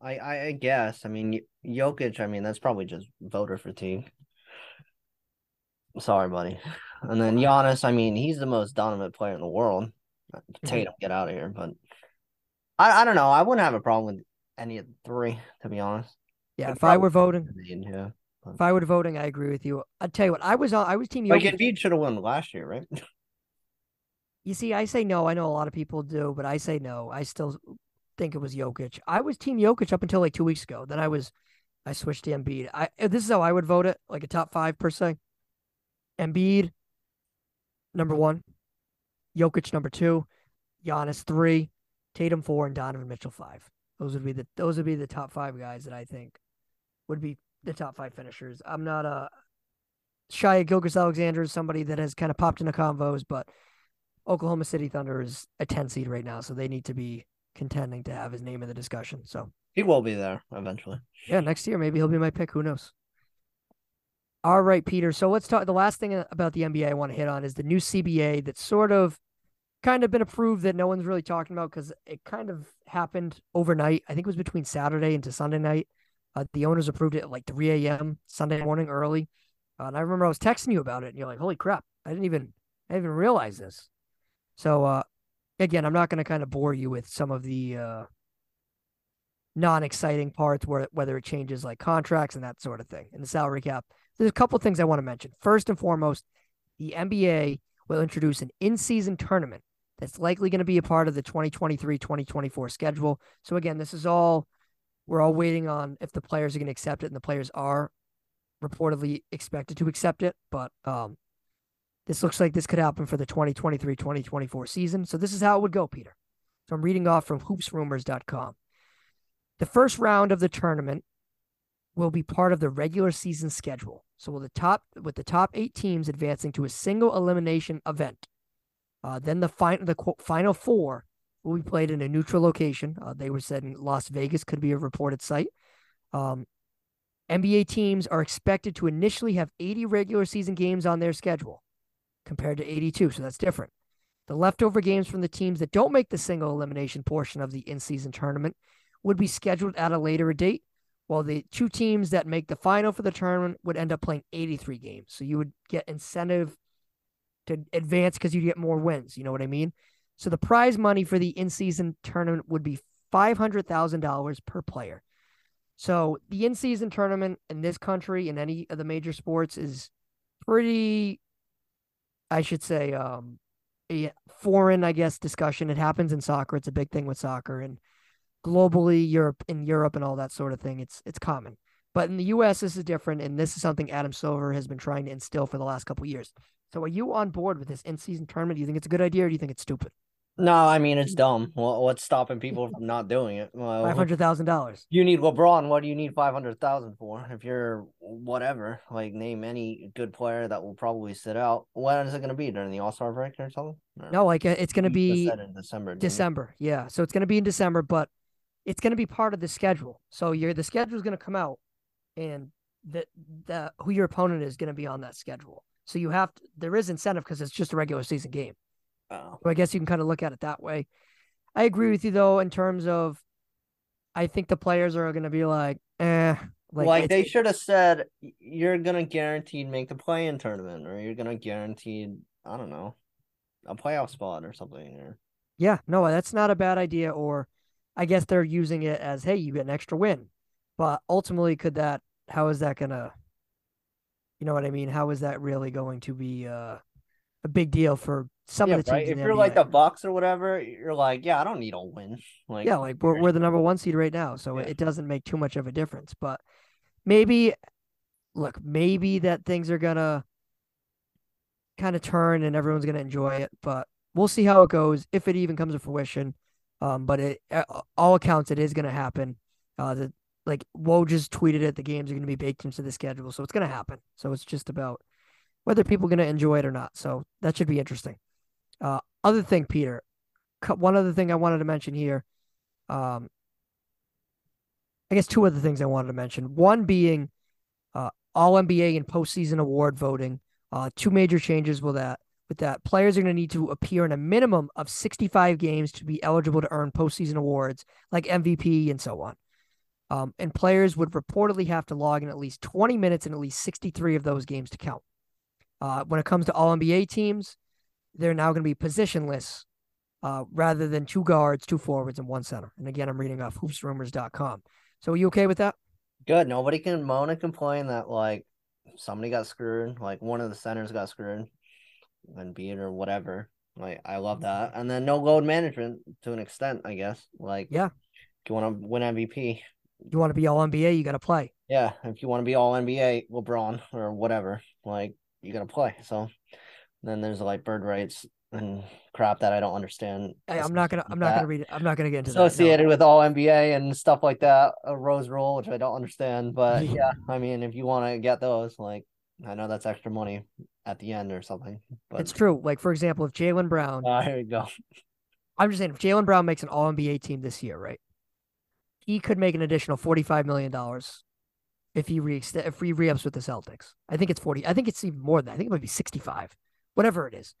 I, I I guess. I mean, Jokic. I mean, that's probably just voter fatigue. Sorry, buddy. And then Giannis. I mean, he's the most dominant player in the world. Mm-hmm. Tatum, get out of here. But I I don't know. I wouldn't have a problem with any of the three, to be honest. Yeah, if I were voting, Yeah. if I were voting, I agree with you. I'll tell you what, I was on, I was team Like. Embiid should have won last year, right? You see, I say no. I know a lot of people do, but I say no. I still think it was Jokic. I was team Jokic up until like two weeks ago. Then I was, I switched to Embiid. I this is how I would vote it, like a top five per se. Embiid, number one. Jokic number two, Giannis three, Tatum four, and Donovan Mitchell five. Those would be the those would be the top five guys that I think would be the top five finishers. I'm not a Shai Gilgeous Alexander is somebody that has kind of popped into convos, but Oklahoma City Thunder is a 10 seed right now, so they need to be contending to have his name in the discussion. So He will be there eventually. yeah, next year maybe he'll be my pick. Who knows? All right, Peter. So let's talk. The last thing about the NBA I want to hit on is the new CBA that's sort of kind of been approved that no one's really talking about because it kind of happened overnight. I think it was between Saturday into Sunday night. Uh, the owners approved it at like 3 a.m. Sunday morning early. Uh, and I remember I was texting you about it, and you're like, "Holy crap! I didn't even, I didn't even realize this." So, uh, again, I'm not going to kind of bore you with some of the uh, non-exciting parts, where whether it changes like contracts and that sort of thing, and the salary cap. There's a couple things I want to mention. First and foremost, the NBA will introduce an in-season tournament that's likely going to be a part of the 2023-2024 schedule. So again, this is all we're all waiting on if the players are going to accept it, and the players are reportedly expected to accept it. But um, this looks like this could happen for the 2023-2024 season. So this is how it would go, Peter. So I'm reading off from hoopsrumors.com. The first round of the tournament will be part of the regular season schedule. So will the top with the top eight teams advancing to a single elimination event. Uh, then the final the quote, final four will be played in a neutral location. Uh, they were said in Las Vegas could be a reported site. Um, NBA teams are expected to initially have 80 regular season games on their schedule compared to 82, so that's different. The leftover games from the teams that don't make the single elimination portion of the in season tournament would be scheduled at a later date, while the two teams that make the final for the tournament would end up playing 83 games. So you would get incentive to advance because you get more wins. You know what I mean? So the prize money for the in season tournament would be $500,000 per player. So the in season tournament in this country, in any of the major sports, is pretty, I should say, um, a foreign, I guess, discussion. It happens in soccer. It's a big thing with soccer and globally, Europe in Europe and all that sort of thing. It's it's common. But in the US, this is different, and this is something Adam Silver has been trying to instill for the last couple years. So are you on board with this in-season tournament? Do you think it's a good idea or do you think it's stupid? No, I mean it's dumb. Well, what's stopping people from not doing it? Well, Five hundred thousand dollars. You need LeBron. What do you need five hundred thousand for? If you're whatever, like name any good player that will probably sit out. When is it going to be during the All Star break or something? Or- No, like it's going to be in December. December. Yeah, so it's going to be in December, but it's going to be part of the schedule. So your the schedule is going to come out, and the the who your opponent is going to be on that schedule. So you have to, there is incentive because it's just a regular season game. Oh. So I guess you can kind of look at it that way. I agree with you though in terms of, I think the players are going to be like, eh, like, Like, they should have said, you're gonna guaranteed make the play-in tournament, or you're gonna guaranteed, I don't know, a playoff spot or something. Or Yeah, no, that's not a bad idea. Or I guess they're using it as, hey, you get an extra win. But ultimately, could that, how is that going to, you know what I mean? How is that really going to be uh, a big deal for some yeah, of the teams? right. If you're like the Bucks or whatever, you're like, yeah, I don't need a win. Like, yeah, like we're, we're the number one seed right now. So Yeah. it doesn't make too much of a difference. But maybe, look, maybe that things are going to kind of turn and everyone's going to enjoy it. But we'll see how it goes, if it even comes to fruition. Um, but it, all accounts, it is going to happen. Uh, the like Woj just tweeted it. The games are going to be baked into the schedule, so it's going to happen. So it's just about whether people are going to enjoy it or not. So that should be interesting. Uh, other thing, Peter, one other thing I wanted to mention here. Um, I guess two other things I wanted to mention. One being uh, All NBA and postseason award voting. Uh, two major changes with that. With that, players are going to need to appear in a minimum of 65 games to be eligible to earn postseason awards like MVP and so on. Um, and players would reportedly have to log in at least 20 minutes in at least 63 of those games to count. Uh, when it comes to All NBA teams, they're now going to be positionless uh, rather than two guards, two forwards, and one center. And again, I'm reading off hoopsrumors.com. So are you okay with that? good. Nobody can moan and complain that like somebody got screwed, like one of the centers got screwed and beat or whatever. Like I love that. And then no load management to an extent, I guess. Like Yeah. if you want to win MVP, You want to be all NBA, you got to play. yeah. If you want to be all NBA, LeBron or whatever, like you gotta play. So then there's like bird rights and crap that I don't understand. Hey, I'm not gonna. I'm not gonna read it. I'm not gonna get into that. no. associated with all NBA and stuff like that, a rose rule, which I don't understand. But yeah, I mean, if you want to get those, like, I know that's extra money at the end or something. But It's true. Like for example, if Jaylen Brown, uh, here we go. I'm just saying, if Jaylen Brown makes an All NBA team this year, right? He could make an additional forty-five million dollars if he re if he re-ups with the Celtics. I think it's forty. I think it's even more than that. I think it might be sixty-five, whatever it is.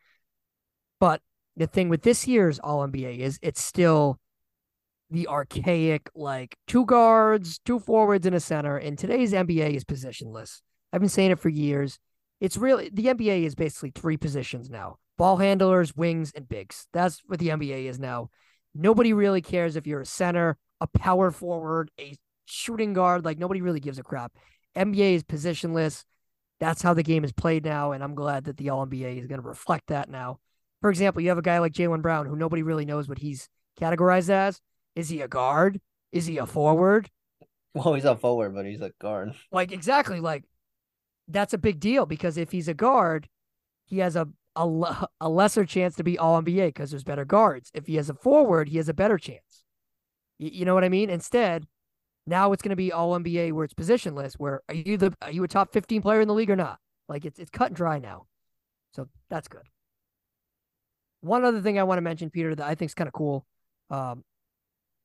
But the thing with this year's All NBA is it's still the archaic like two guards, two forwards, and a center. And today's NBA is positionless. I've been saying it for years. It's really the NBA is basically three positions now: ball handlers, wings, and bigs. That's what the NBA is now. Nobody really cares if you're a center, a power forward, a shooting guard. Like nobody really gives a crap. NBA is positionless. That's how the game is played now, and I'm glad that the All NBA is going to reflect that now. For example, you have a guy like Jaylen Brown who nobody really knows what he's categorized as. Is he a guard? Is he a forward? Well, he's a forward, but he's a guard. Like exactly, like that's a big deal because if he's a guard, he has a a, a lesser chance to be all NBA because there's better guards. If he has a forward, he has a better chance. You, you know what I mean? Instead, now it's going to be all NBA where it's positionless. Where are you the are you a top 15 player in the league or not? Like it's it's cut and dry now. So that's good. One other thing I want to mention, Peter, that I think is kind of cool. Um,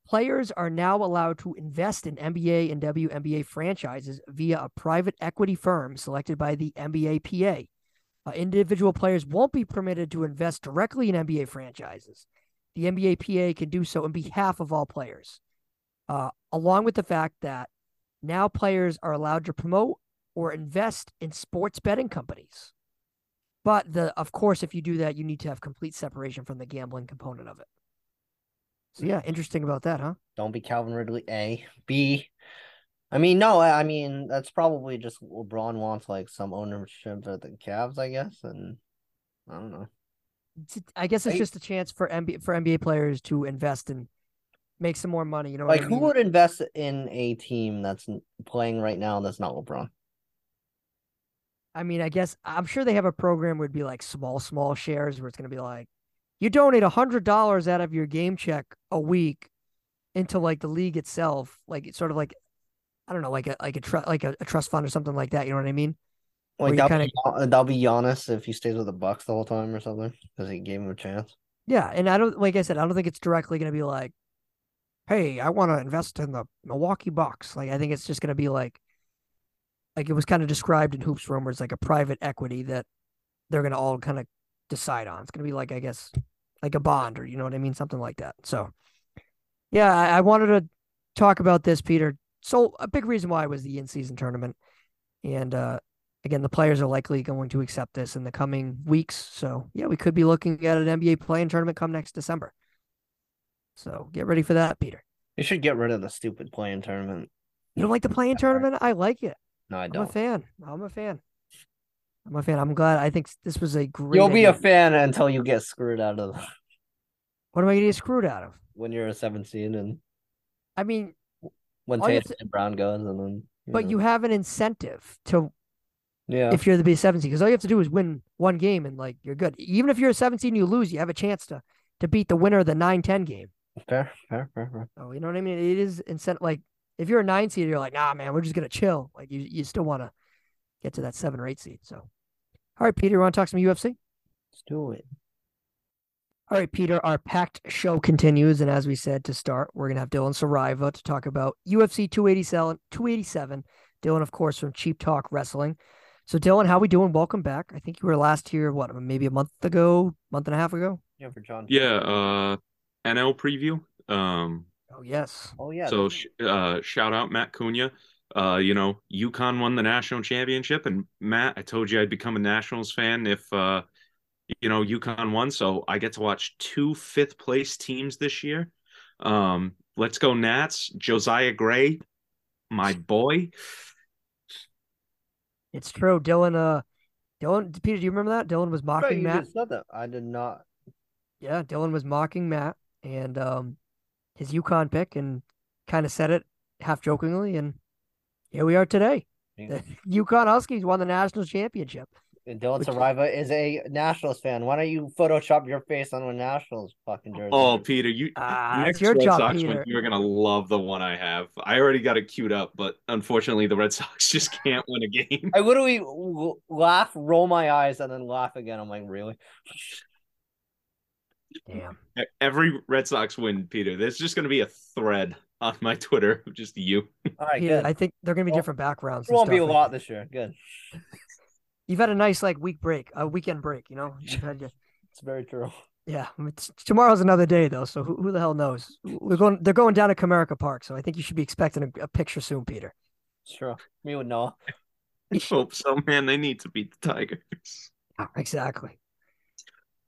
Players are now allowed to invest in NBA and WNBA franchises via a private equity firm selected by the NBAPA. Uh, individual players won't be permitted to invest directly in NBA franchises. The NBAPA can do so on behalf of all players, uh, along with the fact that now players are allowed to promote or invest in sports betting companies. But the of course, if you do that, you need to have complete separation from the gambling component of it. So yeah, interesting about that, huh? Don't be Calvin Ridley. A. B. I mean, no, I mean that's probably just LeBron wants like some ownership at the Cavs, I guess, and I don't know. I guess it's just a chance for NBA for NBA players to invest and make some more money. You know, like I mean? who would invest in a team that's playing right now that's not LeBron? I mean, I guess I'm sure they have a program it'd be like small, small shares where it's going to be like you donate a hundred dollars out of your game check a week into like the league itself, like it's sort of like I don't know, like a like a trust like a, a, trust fund or something like that. You know what I mean? Like that'll, kinda... be, uh, that'll be Giannis if he stays with the Bucks the whole time or something because he gave him a chance. Yeah, and I don't like I said, I don't think it's directly going to be like, "Hey, I want to invest in the Milwaukee Bucks." Like I think it's just going to be like, like it was kind of described in hoops rumors, like a private equity that they're going to all kind of decide on. It's going to be like I guess like a bond or you know what I mean, something like that. So, yeah, I, I wanted to talk about this, Peter. So a big reason why was the in-season tournament, and uh, again, the players are likely going to accept this in the coming weeks. So yeah, we could be looking at an NBA play-in tournament come next December. So get ready for that, Peter. You should get rid of the stupid play-in tournament. You don't like the play-in tournament? I like it. No, I don't. I'm a fan. I'm a fan. I'm a fan. I'm glad. I think this was a great. You'll be a fan until you get screwed out of. What am I going to get screwed out of? When you're a 17 and. I mean. When Tatum to... Brown goes and then. You but know. you have an incentive to. Yeah. If you're the B17, because all you have to do is win one game and like you're good. Even if you're a 17, you lose, you have a chance to to beat the winner of the 9-10 game. Fair, fair, fair, fair. Oh, you know what I mean? It is incentive. Like if you're a nine seed, you're like, nah, man, we're just gonna chill. Like you, you still want to get to that seven or eight seed. So, all right, Peter, you want to talk some UFC? Let's do it. All right, Peter, our packed show continues. And as we said to start, we're going to have Dylan Saraiva to talk about UFC 287. 287. Dylan, of course, from Cheap Talk Wrestling. So, Dylan, how we doing? Welcome back. I think you were last here, what, maybe a month ago, month and a half ago? Yeah, for John. Yeah, uh, NL preview. Um, oh, yes. Oh, yeah. So, uh, shout out Matt Cunha. Uh, you know, UConn won the national championship, and Matt, I told you I'd become a Nationals fan if uh, you know UConn won. So I get to watch two fifth place teams this year. Um, let's go Nats. Josiah Gray, my boy. It's true, Dylan. Uh, Dylan, Peter, do you remember that? Dylan was mocking right, Matt. Said that. I did not. Yeah, Dylan was mocking Matt and um, his UConn pick, and kind of said it half jokingly, and here we are today. The UConn Huskies won the national championship. And Dylan Which... Saraiva is a Nationals fan. Why don't you Photoshop your face on a Nationals fucking jersey? Oh, Peter, you uh, it's your Red job, Sox Peter. you're gonna love the one I have. I already got it queued up, but unfortunately, the Red Sox just can't win a game. I literally laugh, roll my eyes, and then laugh again. I'm like, really? Damn. Every Red Sox win, Peter. There's just going to be a thread on my Twitter of just you. All right, Peter, good. I think they're gonna be Well, different backgrounds. There won't be a lot this year. Good. You've had a nice like week break, a weekend break. You know, you've had your It's very true. Yeah, it's, tomorrow's another day though, so who, who the hell knows? We're going. They're going down to Comerica Park, so I think you should be expecting a, a picture soon, Peter. Sure, true. Me with Noah. I hope so, man. They need to beat the Tigers. Exactly.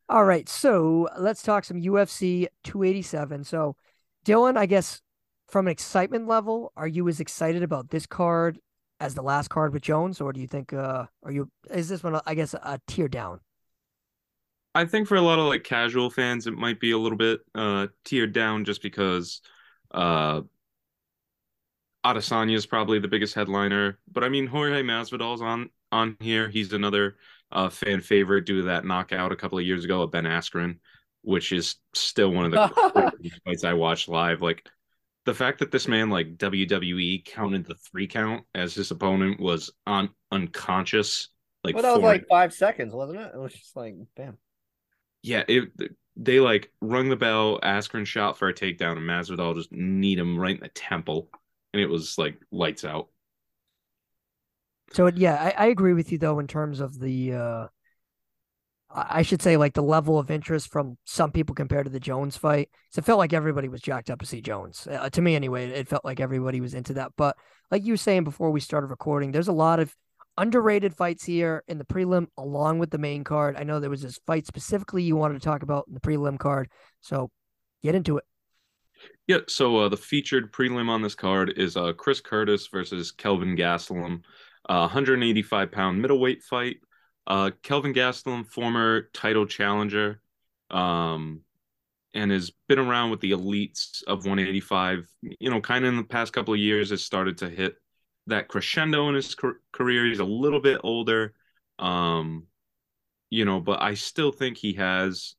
All right, so let's talk some UFC 287. So, Dylan, I guess from an excitement level, are you as excited about this card as the last card with Jones, or do you think uh are you is this one I guess a tear down? I think for a lot of like casual fans, it might be a little bit uh tiered down just because uh Adesanya is probably the biggest headliner. But I mean Jorge Masvidal's on on here. He's another uh fan favorite due to that knockout a couple of years ago of Ben Askren, which is still one of the fights I watched live. Like the fact that this man like WWE counted the three count as his opponent was on unconscious. Like Well, that was like five seconds, wasn't it? It was just like, bam. yeah, it they like rung the bell, Askren shot for a takedown, and Masvidal just kneed him right in the temple, and it was like lights out. So yeah, I, I agree with you though in terms of the uh I should say like the level of interest from some people compared to the Jones fight. So it felt like everybody was jacked up to see Jones. Uh, to me anyway, it felt like everybody was into that. But like you were saying before we started recording, there's a lot of underrated fights here in the prelim along with the main card. I know there was this fight specifically you wanted to talk about in the prelim card. So get into it. Yeah, so uh, the featured prelim on this card is uh, Chris Curtis versus Kelvin Gastelum, 185 pound middleweight fight. Uh, Kelvin Gastelum, former title challenger, um, and has been around with the elites of 185. You know, kind of in the past couple of years, has started to hit that crescendo in his career. He's a little bit older, um, you know, but I still think he has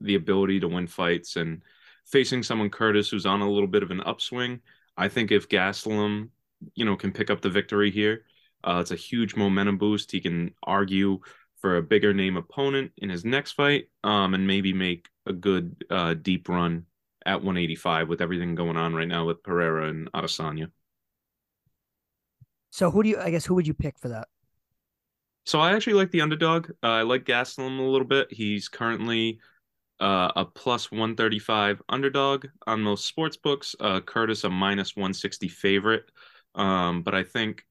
the ability to win fights and facing someone Curtis who's on a little bit of an upswing. I think if Gastelum, you know, can pick up the victory here, uh, it's a huge momentum boost. He can argue for a bigger name opponent in his next fight, um, and maybe make a good uh, deep run at 185 with everything going on right now with Pereira and Adesanya. So who do you I guess who would you pick for that? So I actually like the underdog. Uh, I like Gastelum a little bit. He's currently uh, a plus 135 underdog on most sports books. Uh, Curtis a minus 160 favorite. Um, but I think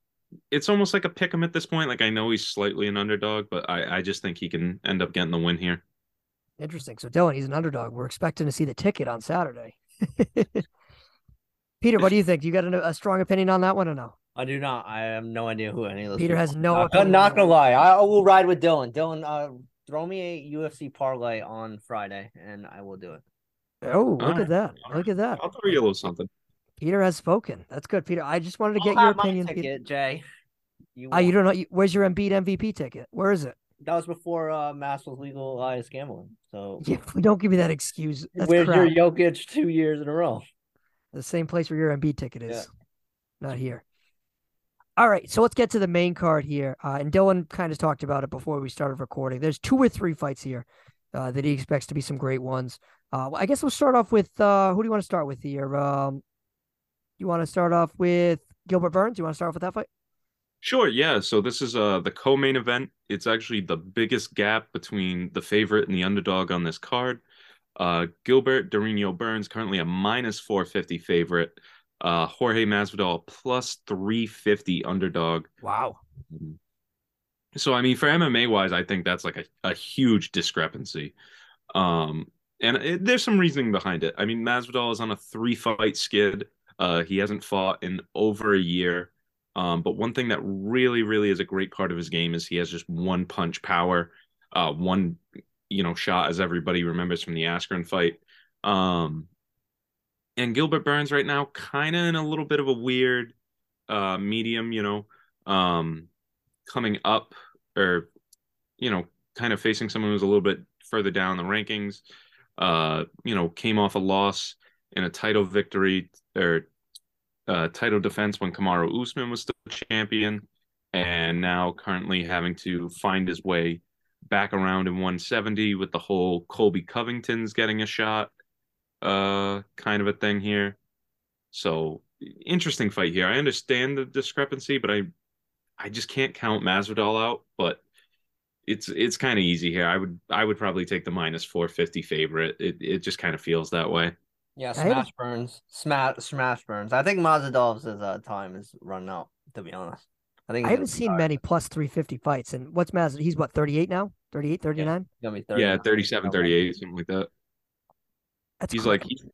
it's almost like a pick 'em at this point. Like I know he's slightly an underdog, but I, I just think he can end up getting the win here. Interesting. So Dylan, he's an underdog. We're expecting to see the ticket on Saturday. Peter, what do you think? Do you got a, a strong opinion on that one or no? I do not. I have no idea who any of those. Peter people has are. no I'm not gonna that. lie. I will ride with Dylan. Dylan, uh, throw me a UFC parlay on Friday, and I will do it. Oh, look Alright, at that. alright. Look at that. I'll throw you a little something. Peter has spoken. That's good, Peter. I just wanted to I'll get your opinion. Peter. ticket, Jay. You, Ah, you don't know. you- Where's your Embiid MVP ticket? Where is it? That was before uh, Mass was legalized gambling. So Yeah, don't give me that excuse. That's where's crap. your Jokic two years in a row? the same place where your Embiid ticket is. Yeah. Not here. All right, so let's get to the main card here. Uh, and Dylan kind of talked about it before we started recording. There's two or three fights here uh, that he expects to be some great ones. Uh, well, I guess we'll start off with uh, who do you want to start with here? Um, you want to start off with Gilbert Burns? You want to start off with that fight? Sure, yeah. So this is uh the co-main event. It's actually the biggest gap between the favorite and the underdog on this card. Uh Gilbert Durinho Burns currently a minus 450 favorite. Uh Jorge Masvidal plus 350 underdog. Wow. So I mean for MMA wise, I think that's like a, a huge discrepancy. Um and it, there's some reasoning behind it. I mean Masvidal is on a three fight skid. Uh he hasn't fought in over a year. Um, but one thing that really, really is a great part of his game is he has just one punch power, uh, one you know shot, as everybody remembers from the Askren fight. Um, and Gilbert Burns right now, kind of in a little bit of a weird uh, medium, you know, um, coming up or you know, kind of facing someone who's a little bit further down the rankings. Uh, you know, came off a loss in a title victory or uh, title defense when Kamaru Usman was still champion, and now currently having to find his way back around in 170 with the whole Colby Covington's getting a shot, uh, kind of a thing here. So interesting fight here. I understand the discrepancy, but I, I just can't count Masvidal out. But it's it's kind of easy here. I would I would probably take the minus 450 favorite. It it just kind of feels that way. Yeah, smash burns, smash smash burns. I think Mazadov's uh, time is running out. To be honest, I think I haven't seen retire. many plus 350 fights. And what's Maz? He's what, 38 now? 38, 39? He's gonna be 30 Yeah, 37, 38, something like that. That's he's crazy. like he's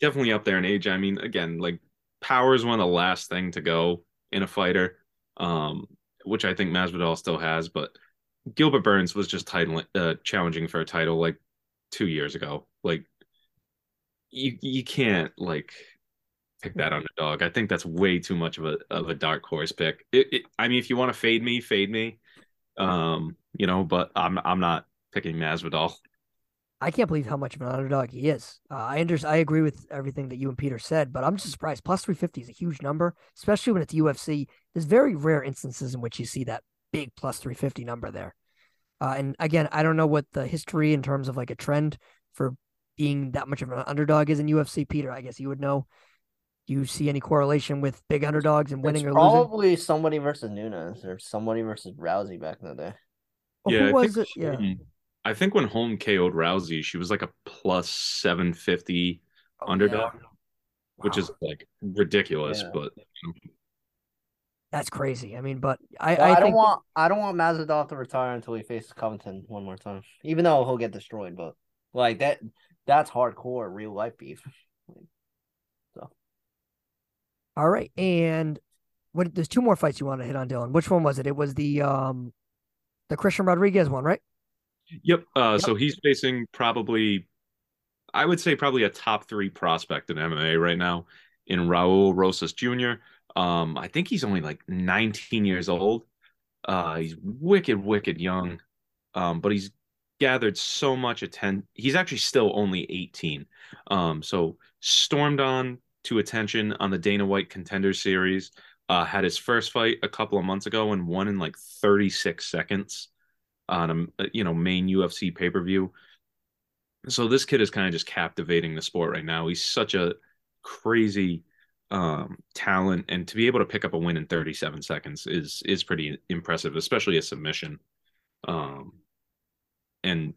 definitely up there in age. I mean, again, like power is one of the last thing to go in a fighter, um, which I think Masvidal still has. But Gilbert Burns was just title uh, challenging for a title like two years ago. Like you you can't like pick that underdog. I think that's way too much of a of a dark horse pick. It, it, I mean, if you want to fade me, fade me. Um, you know, but I'm I'm not picking Masvidal. I can't believe how much of an underdog he is. Uh, I under, I agree with everything that you and Peter said, but I'm just surprised. Plus 350 is a huge number, especially when it's UFC. There's very rare instances in which you see that big plus 350 number there. Uh, and again, I don't know what the history in terms of like a trend for being that much of an underdog is in UFC. Peter, I guess you would know. Do you see any correlation with big underdogs and winning It's or losing? probably somebody versus Nunes or somebody versus Rousey back in the day. Well, yeah, who I was think it? Yeah. I think when Holm KO'd Rousey, she was like a plus seven fifty Oh, underdog, yeah. which is like ridiculous. Yeah. But that's crazy. I mean, but I, Well, I, I, don't think want I don't want Mazadov to retire until he faces Covington one more time. Even though he'll get destroyed, but like that that's hardcore real life beef. So, all right, and what? There's two more fights you want to hit on, Dylan. Which one was it? It was the um, the Christian Rodriguez one, right? yep. Uh, so he's facing probably, I would say probably a top three prospect in MMA right now in Raul Rosas Jr. Um, I think he's only like 19 years old. Uh, he's wicked, wicked young. Um, but he's gathered so much attention. He's actually still only 18. Um, so stormed on to attention on the Dana White Contender Series. Uh, had his first fight a couple of months ago and won in like 36 seconds on a you know main UFC pay per view. So this kid is kind of just captivating the sport right now. He's such a crazy um, talent, and to be able to pick up a win in 37 seconds is is pretty impressive, especially a submission. Um, and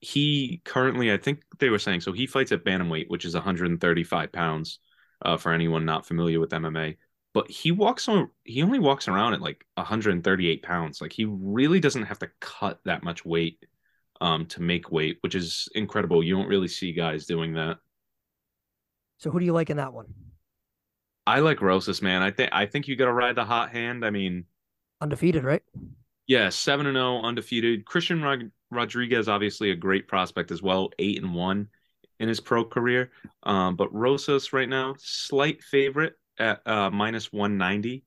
he currently, I think they were saying, so he fights at bantamweight, which is 135 pounds. Uh, for anyone not familiar with MMA, but he walks on. He only walks around at like 138 pounds. Like he really doesn't have to cut that much weight um, to make weight, which is incredible. You don't really see guys doing that. So who do you like in that one? I like Rosas, man. I think I think you got to ride the hot hand. I mean, Undefeated, right? yeah, seven and zero, undefeated. Christian Rod- Rodriguez, obviously a great prospect as well, eight and one in his pro career. Um, but Rosas right now, slight favorite at uh, minus one ninety,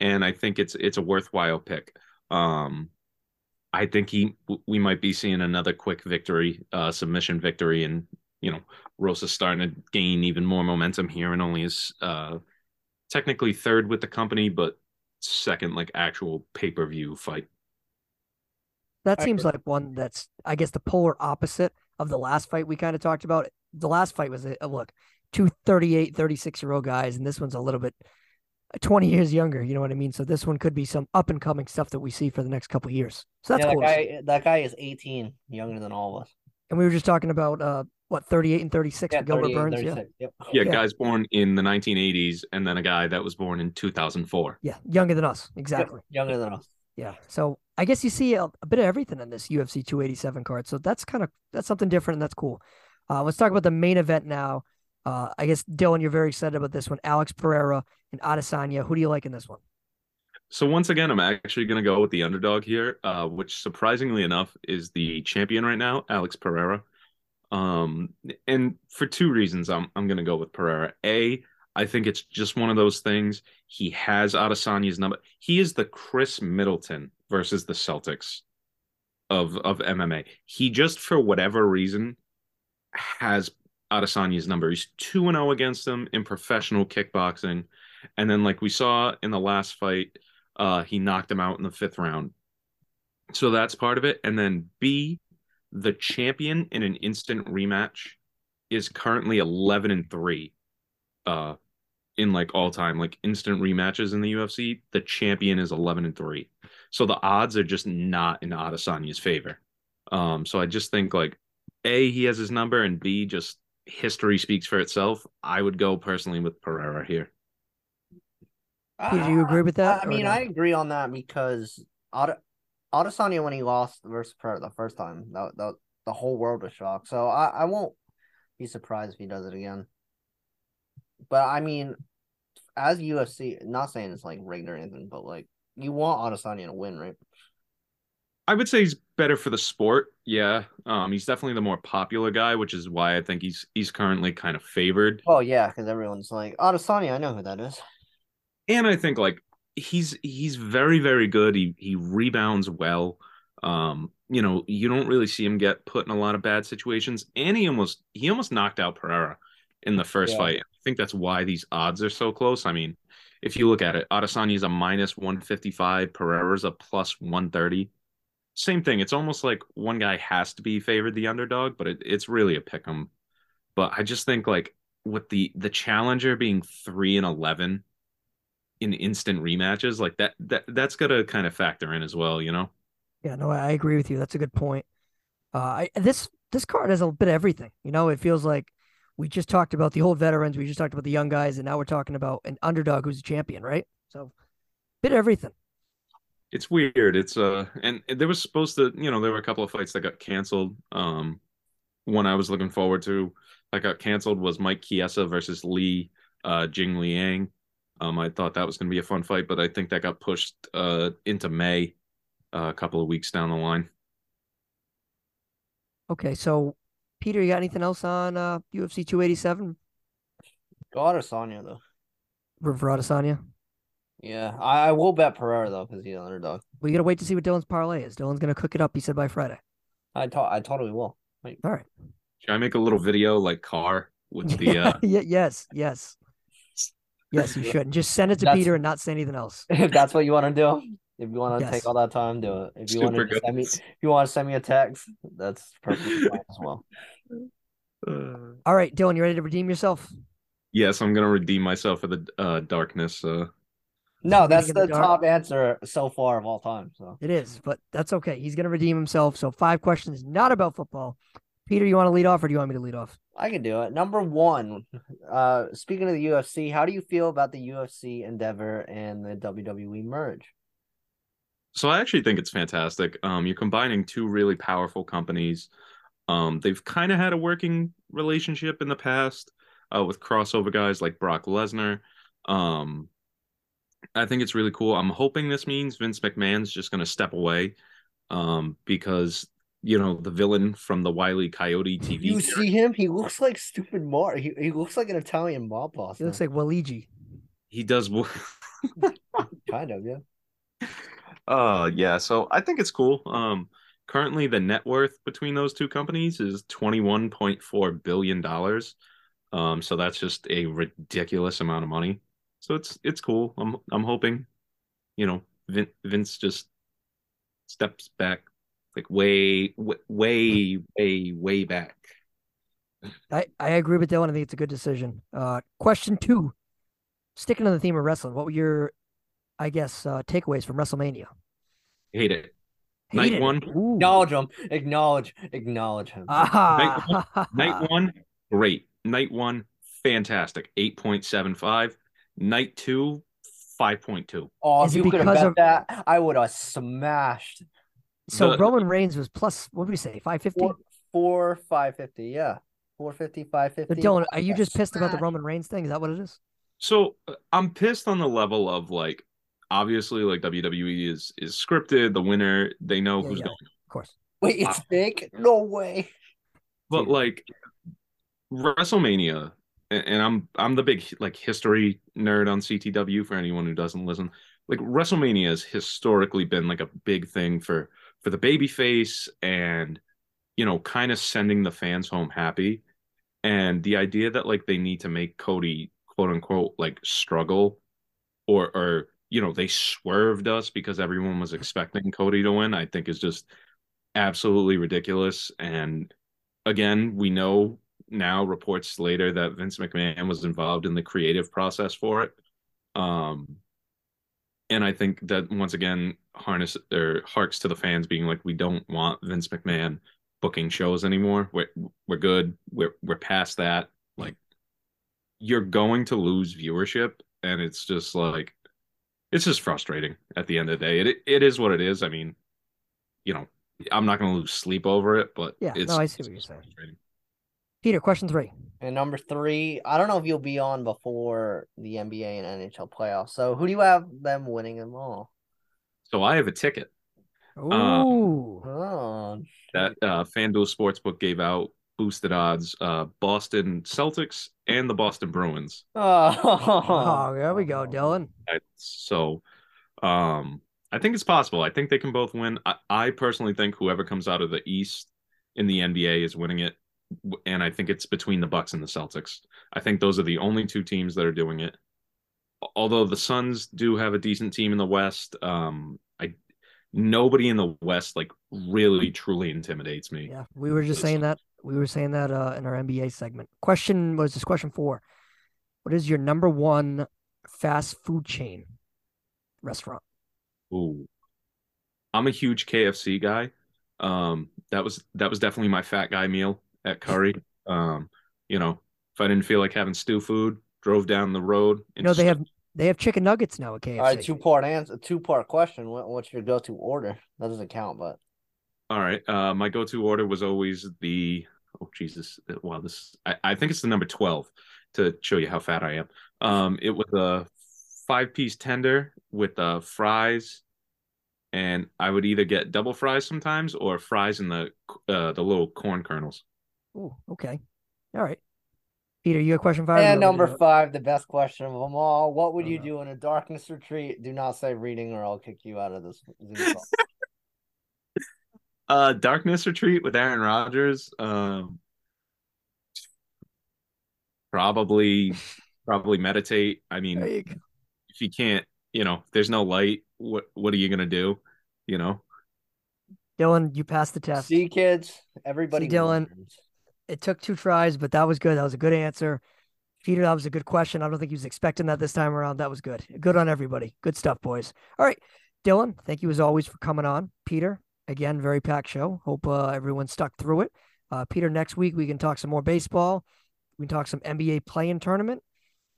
and I think it's it's a worthwhile pick. Um, I think he we might be seeing another quick victory, uh, submission victory, and you know Rosas starting to gain even more momentum here, and only is uh, technically third with the company, but second like actual pay per view fight. That I seems agree. like one that's, I guess, the polar opposite of the last fight we kind of talked about. The last fight was a, a look, two 38, 36 year old guys, and this one's a little bit uh, 20 years younger. You know what I mean? So this one could be some up and coming stuff that we see for the next couple of years. So that's yeah, cool. that to see. guy that guy is 18, younger than all of us. And we were just talking about uh, what 38 and 36 Yeah, Gilbert 38, Burns. Yeah. Yep. Yeah, Yeah. guys born in the 1980s, and then a guy that was born in 2004. Yeah. Younger than us. Yep, Exactly. Younger than us. Yeah. So I guess you see a, a bit of everything in this UFC 287 card. So that's kind of that's something different and that's cool. Uh, let's talk about the main event now. Uh, I guess Dylan, you're very excited about this one. Alex Pereira and Adesanya. Who do you like in this one? So once again, I'm actually going to go with the underdog here, uh, which surprisingly enough is the champion right now, Alex Pereira. Um, and for two reasons, I'm I'm going to go with Pereira. A, I think it's just one of those things. He has Adesanya's number. He is the Khris Middleton versus the Celtics of of MMA. He just for whatever reason has Adesanya's number. He's 2 and 0 against him in professional kickboxing. And then like we saw in the last fight, uh he knocked him out in the 5th round. So that's part of it. And then B, the champion in an instant rematch is currently 11 and 3 uh in like all time like instant rematches in the UFC the champion is 11 and 3 so the odds are just not in Adesanya's favor um so I just think like a he has his number and B just history speaks for itself I would go personally with Pereira here Peter, do you agree with that? I mean, no? I agree on that because Ade- Adesanya when he lost versus Pereira the first time, that, that, the whole world was shocked. So I, I won't be surprised if he does it again. But I mean, as UFC, not saying it's like rigged or anything, but like you want Adesanya to win, right? I would say he's better for the sport. Yeah. Um, he's definitely the more popular guy, which is why I think he's he's currently kind of favored. Oh yeah, because everyone's like Adesanya, I know who that is. And I think like he's he's very, very good. He he rebounds well. Um, you know, you don't really see him get put in a lot of bad situations. And he almost he almost knocked out Pereira in the first Yeah. fight. I think that's why these odds are so close. I mean, if you look at it, Adesanya's a minus 155, Pereira's a plus 130. Same thing. It's almost like one guy has to be favored the underdog, but it, it's really a pick 'em. But I just think like with the the challenger being three and eleven in instant rematches, like that that that's gotta kind of factor in as well, you know? Yeah, no, I I agree with you. That's a good point. Uh, I, this this card has a bit of everything. You know, it feels like we just talked about the old veterans, we just talked about the young guys, and now we're talking about an underdog who's a champion, right? So, bit of everything. It's weird. It's uh and there was supposed to, you know, there were a couple of fights that got canceled. Um one I was looking forward to that got canceled was Mike Chiesa versus Li uh Jing Liang. Um I thought that was gonna be a fun fight, but I think that got pushed uh into May uh, a couple of weeks down the line. Okay, so Peter, you got anything else on uh, UFC 287 Go Adesanya though. for for Adesanya? Yeah, I, I will bet Pereira though because he's an underdog. We gotta wait to see what Dylan's parlay is. Dylan's gonna cook it up. He said by Friday. I to- I totally will. All right. Should I make a little video like car with the uh yeah, yes, yes, yes. You should. And just send it to That's- Peter and not say anything else. if that's what you want to do, if you want to Yes. take all that time, do it. If you want to send me, if you want to send me a text, that's perfectly fine as well. Uh, All right, Dylan, you ready to redeem yourself? yes, I'm gonna redeem myself for the uh darkness. Uh No, that's the the top answer so far of all time. So It is, but that's okay. He's gonna redeem himself. So five questions, not about football. Peter, you want to lead off, or do you want me to lead off? I can do it. Number one, uh, speaking of the UFC, how do you feel about the UFC endeavor and the WWE merge? So I actually think it's fantastic. Um, you're combining two really powerful companies. Um, they've kind of had a working relationship in the past uh, with crossover guys like Brock Lesnar. Um, I think it's really cool. I'm hoping this means Vince McMahon's just going to step away um, because you know the villain from the Wiley Coyote TV. You see him? He looks like stupid Mar. He, he looks like an Italian mob boss. He looks like Waluigi. he does. kind of, yeah. Uh yeah, so I think it's cool. Um currently the net worth between those two companies is 21.4 billion dollars. Um so that's just a ridiculous amount of money. So it's it's cool. I'm I'm hoping you know Vin, Vince just steps back like way way way way, way back. I, I agree with Dylan. I think it's a good decision. Uh, question two. Sticking to the theme of wrestling, what were your, I guess, uh, takeaways from WrestleMania? Hate it. Night it. one. Ooh. Acknowledge him. Acknowledge. Acknowledge him. Ah. Night one, great. Night one, fantastic. 8.75. Night two, 5.2. oh, Is if it you could have because bet of- that, I would have smashed So The- Roman Reigns was plus. What did we say? Five fifty. Four five fifty. Yeah, four fifty, five But fifty. Dylan, are you just pissed about the Roman Reigns thing? Is that what it is? So uh, I'm pissed on the level of like obviously like WWE is is scripted, the winner, they know Yeah, who's yeah. going. Of course. Wait, it's big. No way. But Dude. like WrestleMania and, and I'm I'm the big like history nerd on CTW for anyone who doesn't listen. Like WrestleMania has historically been like a big thing for for the babyface and you know kind of sending the fans home happy. And the idea that like they need to make Cody quote unquote like struggle or or you know, they swerved us because everyone was expecting Cody to win, I think is just absolutely ridiculous. And again, we know now reports later that Vince McMahon was involved in the creative process for it. Um, and I think that once again harness or harks to the fans being like, we don't want Vince McMahon booking shows anymore. We're we're good. We're we're past that. Like you're going to lose viewership, and it's just like it's just frustrating at the end of the day. It it is what it is. I mean, you know, I'm not going to lose sleep over it, but Yeah, it's, no, I see it's what you're saying. Peter, question three. And number three, I don't know if you'll be on before the NBA and NHL playoffs. So who do you have them winning them all? So I have a ticket Ooh. Oh, that uh, FanDuel Sportsbook gave out boosted odds. Uh, Boston Celtics and the Boston Bruins. oh, oh, there we go, Dylan. I, so, um, I think it's possible. I think they can both win. I, I personally think whoever comes out of the East in the NBA is winning it, and I think it's between the Bucks and the Celtics. I think those are the only two teams that are doing it. Although the Suns do have a decent team in the West, um, I nobody in the West like really truly intimidates me. Yeah, we were just saying that. We were saying that uh, in our NBA segment. Question was this question four. What is your number one fast food chain restaurant? Ooh. I'm a huge KFC guy. Um, that was that was definitely my fat guy meal at Curry. Um, you know, if I didn't feel like having stew food, drove down the road. You know they have they have chicken nuggets now at KFC. All right, two part answer, two part question. What, what's your go to order? That doesn't count, but All right. Uh, my go-to order was always the oh Jesus, wow this I, I think it's the number twelve to show you how fat I am. Um, it was a five-piece tender with uh fries, and I would either get double fries sometimes or fries in the uh the little corn kernels. Oh, okay. All right. Peter, you got question five? and You want me to number five, the best question of them all. What would Oh, you no. do in a darkness retreat? Do not say reading, or I'll kick you out of this. Zoom call. Uh, Darkness Retreat with Aaron Rodgers. Um, probably, probably meditate. I mean, you if you can't, you know, there's no light. What what are you gonna do? You know, Dylan, you passed the test. See, kids, everybody. Dylan. wins. It took two tries, but that was good. That was a good answer. Peter, that was a good question. I don't think he was expecting that this time around. That was good. Good on everybody. Good stuff, boys. All right. Dylan, thank you as always for coming on. Peter, again, very packed show. Hope uh, everyone stuck through it. Uh, Peter, next week we can talk some more baseball. We can talk some NBA play-in tournament,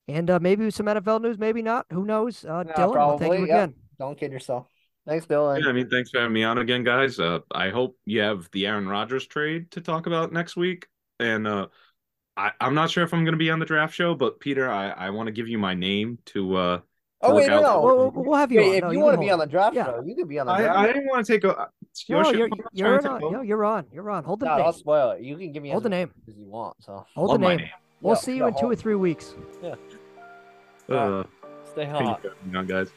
and uh, maybe some NFL news. Maybe not. Who knows? Uh, Yeah, Dylan, well, thank you yep. again. Don't kid yourself. Thanks, Dylan. yeah. I mean, thanks for having me on again, guys. Uh, I hope you have the Aaron Rodgers trade to talk about next week, and uh, I I'm not sure if I'm gonna be on the draft show, but Peter, I I want to give you my name to uh. Oh wait, no, out no. We'll, we'll, we'll have you Wait, on. if No, you can want to be on the draft Yeah. show, you could be on the I, draft. I didn't want to take a. It's No, you're, I'm you're, on. take Yo, over. you're on. You're on. Hold the no, name. I'll spoil it. You can give me Hold the name. as you want. So Hold Love the my name. We'll Yeah, see you in two or three weeks. Yeah. Stay Uh, hot. thank you for having me on, guys.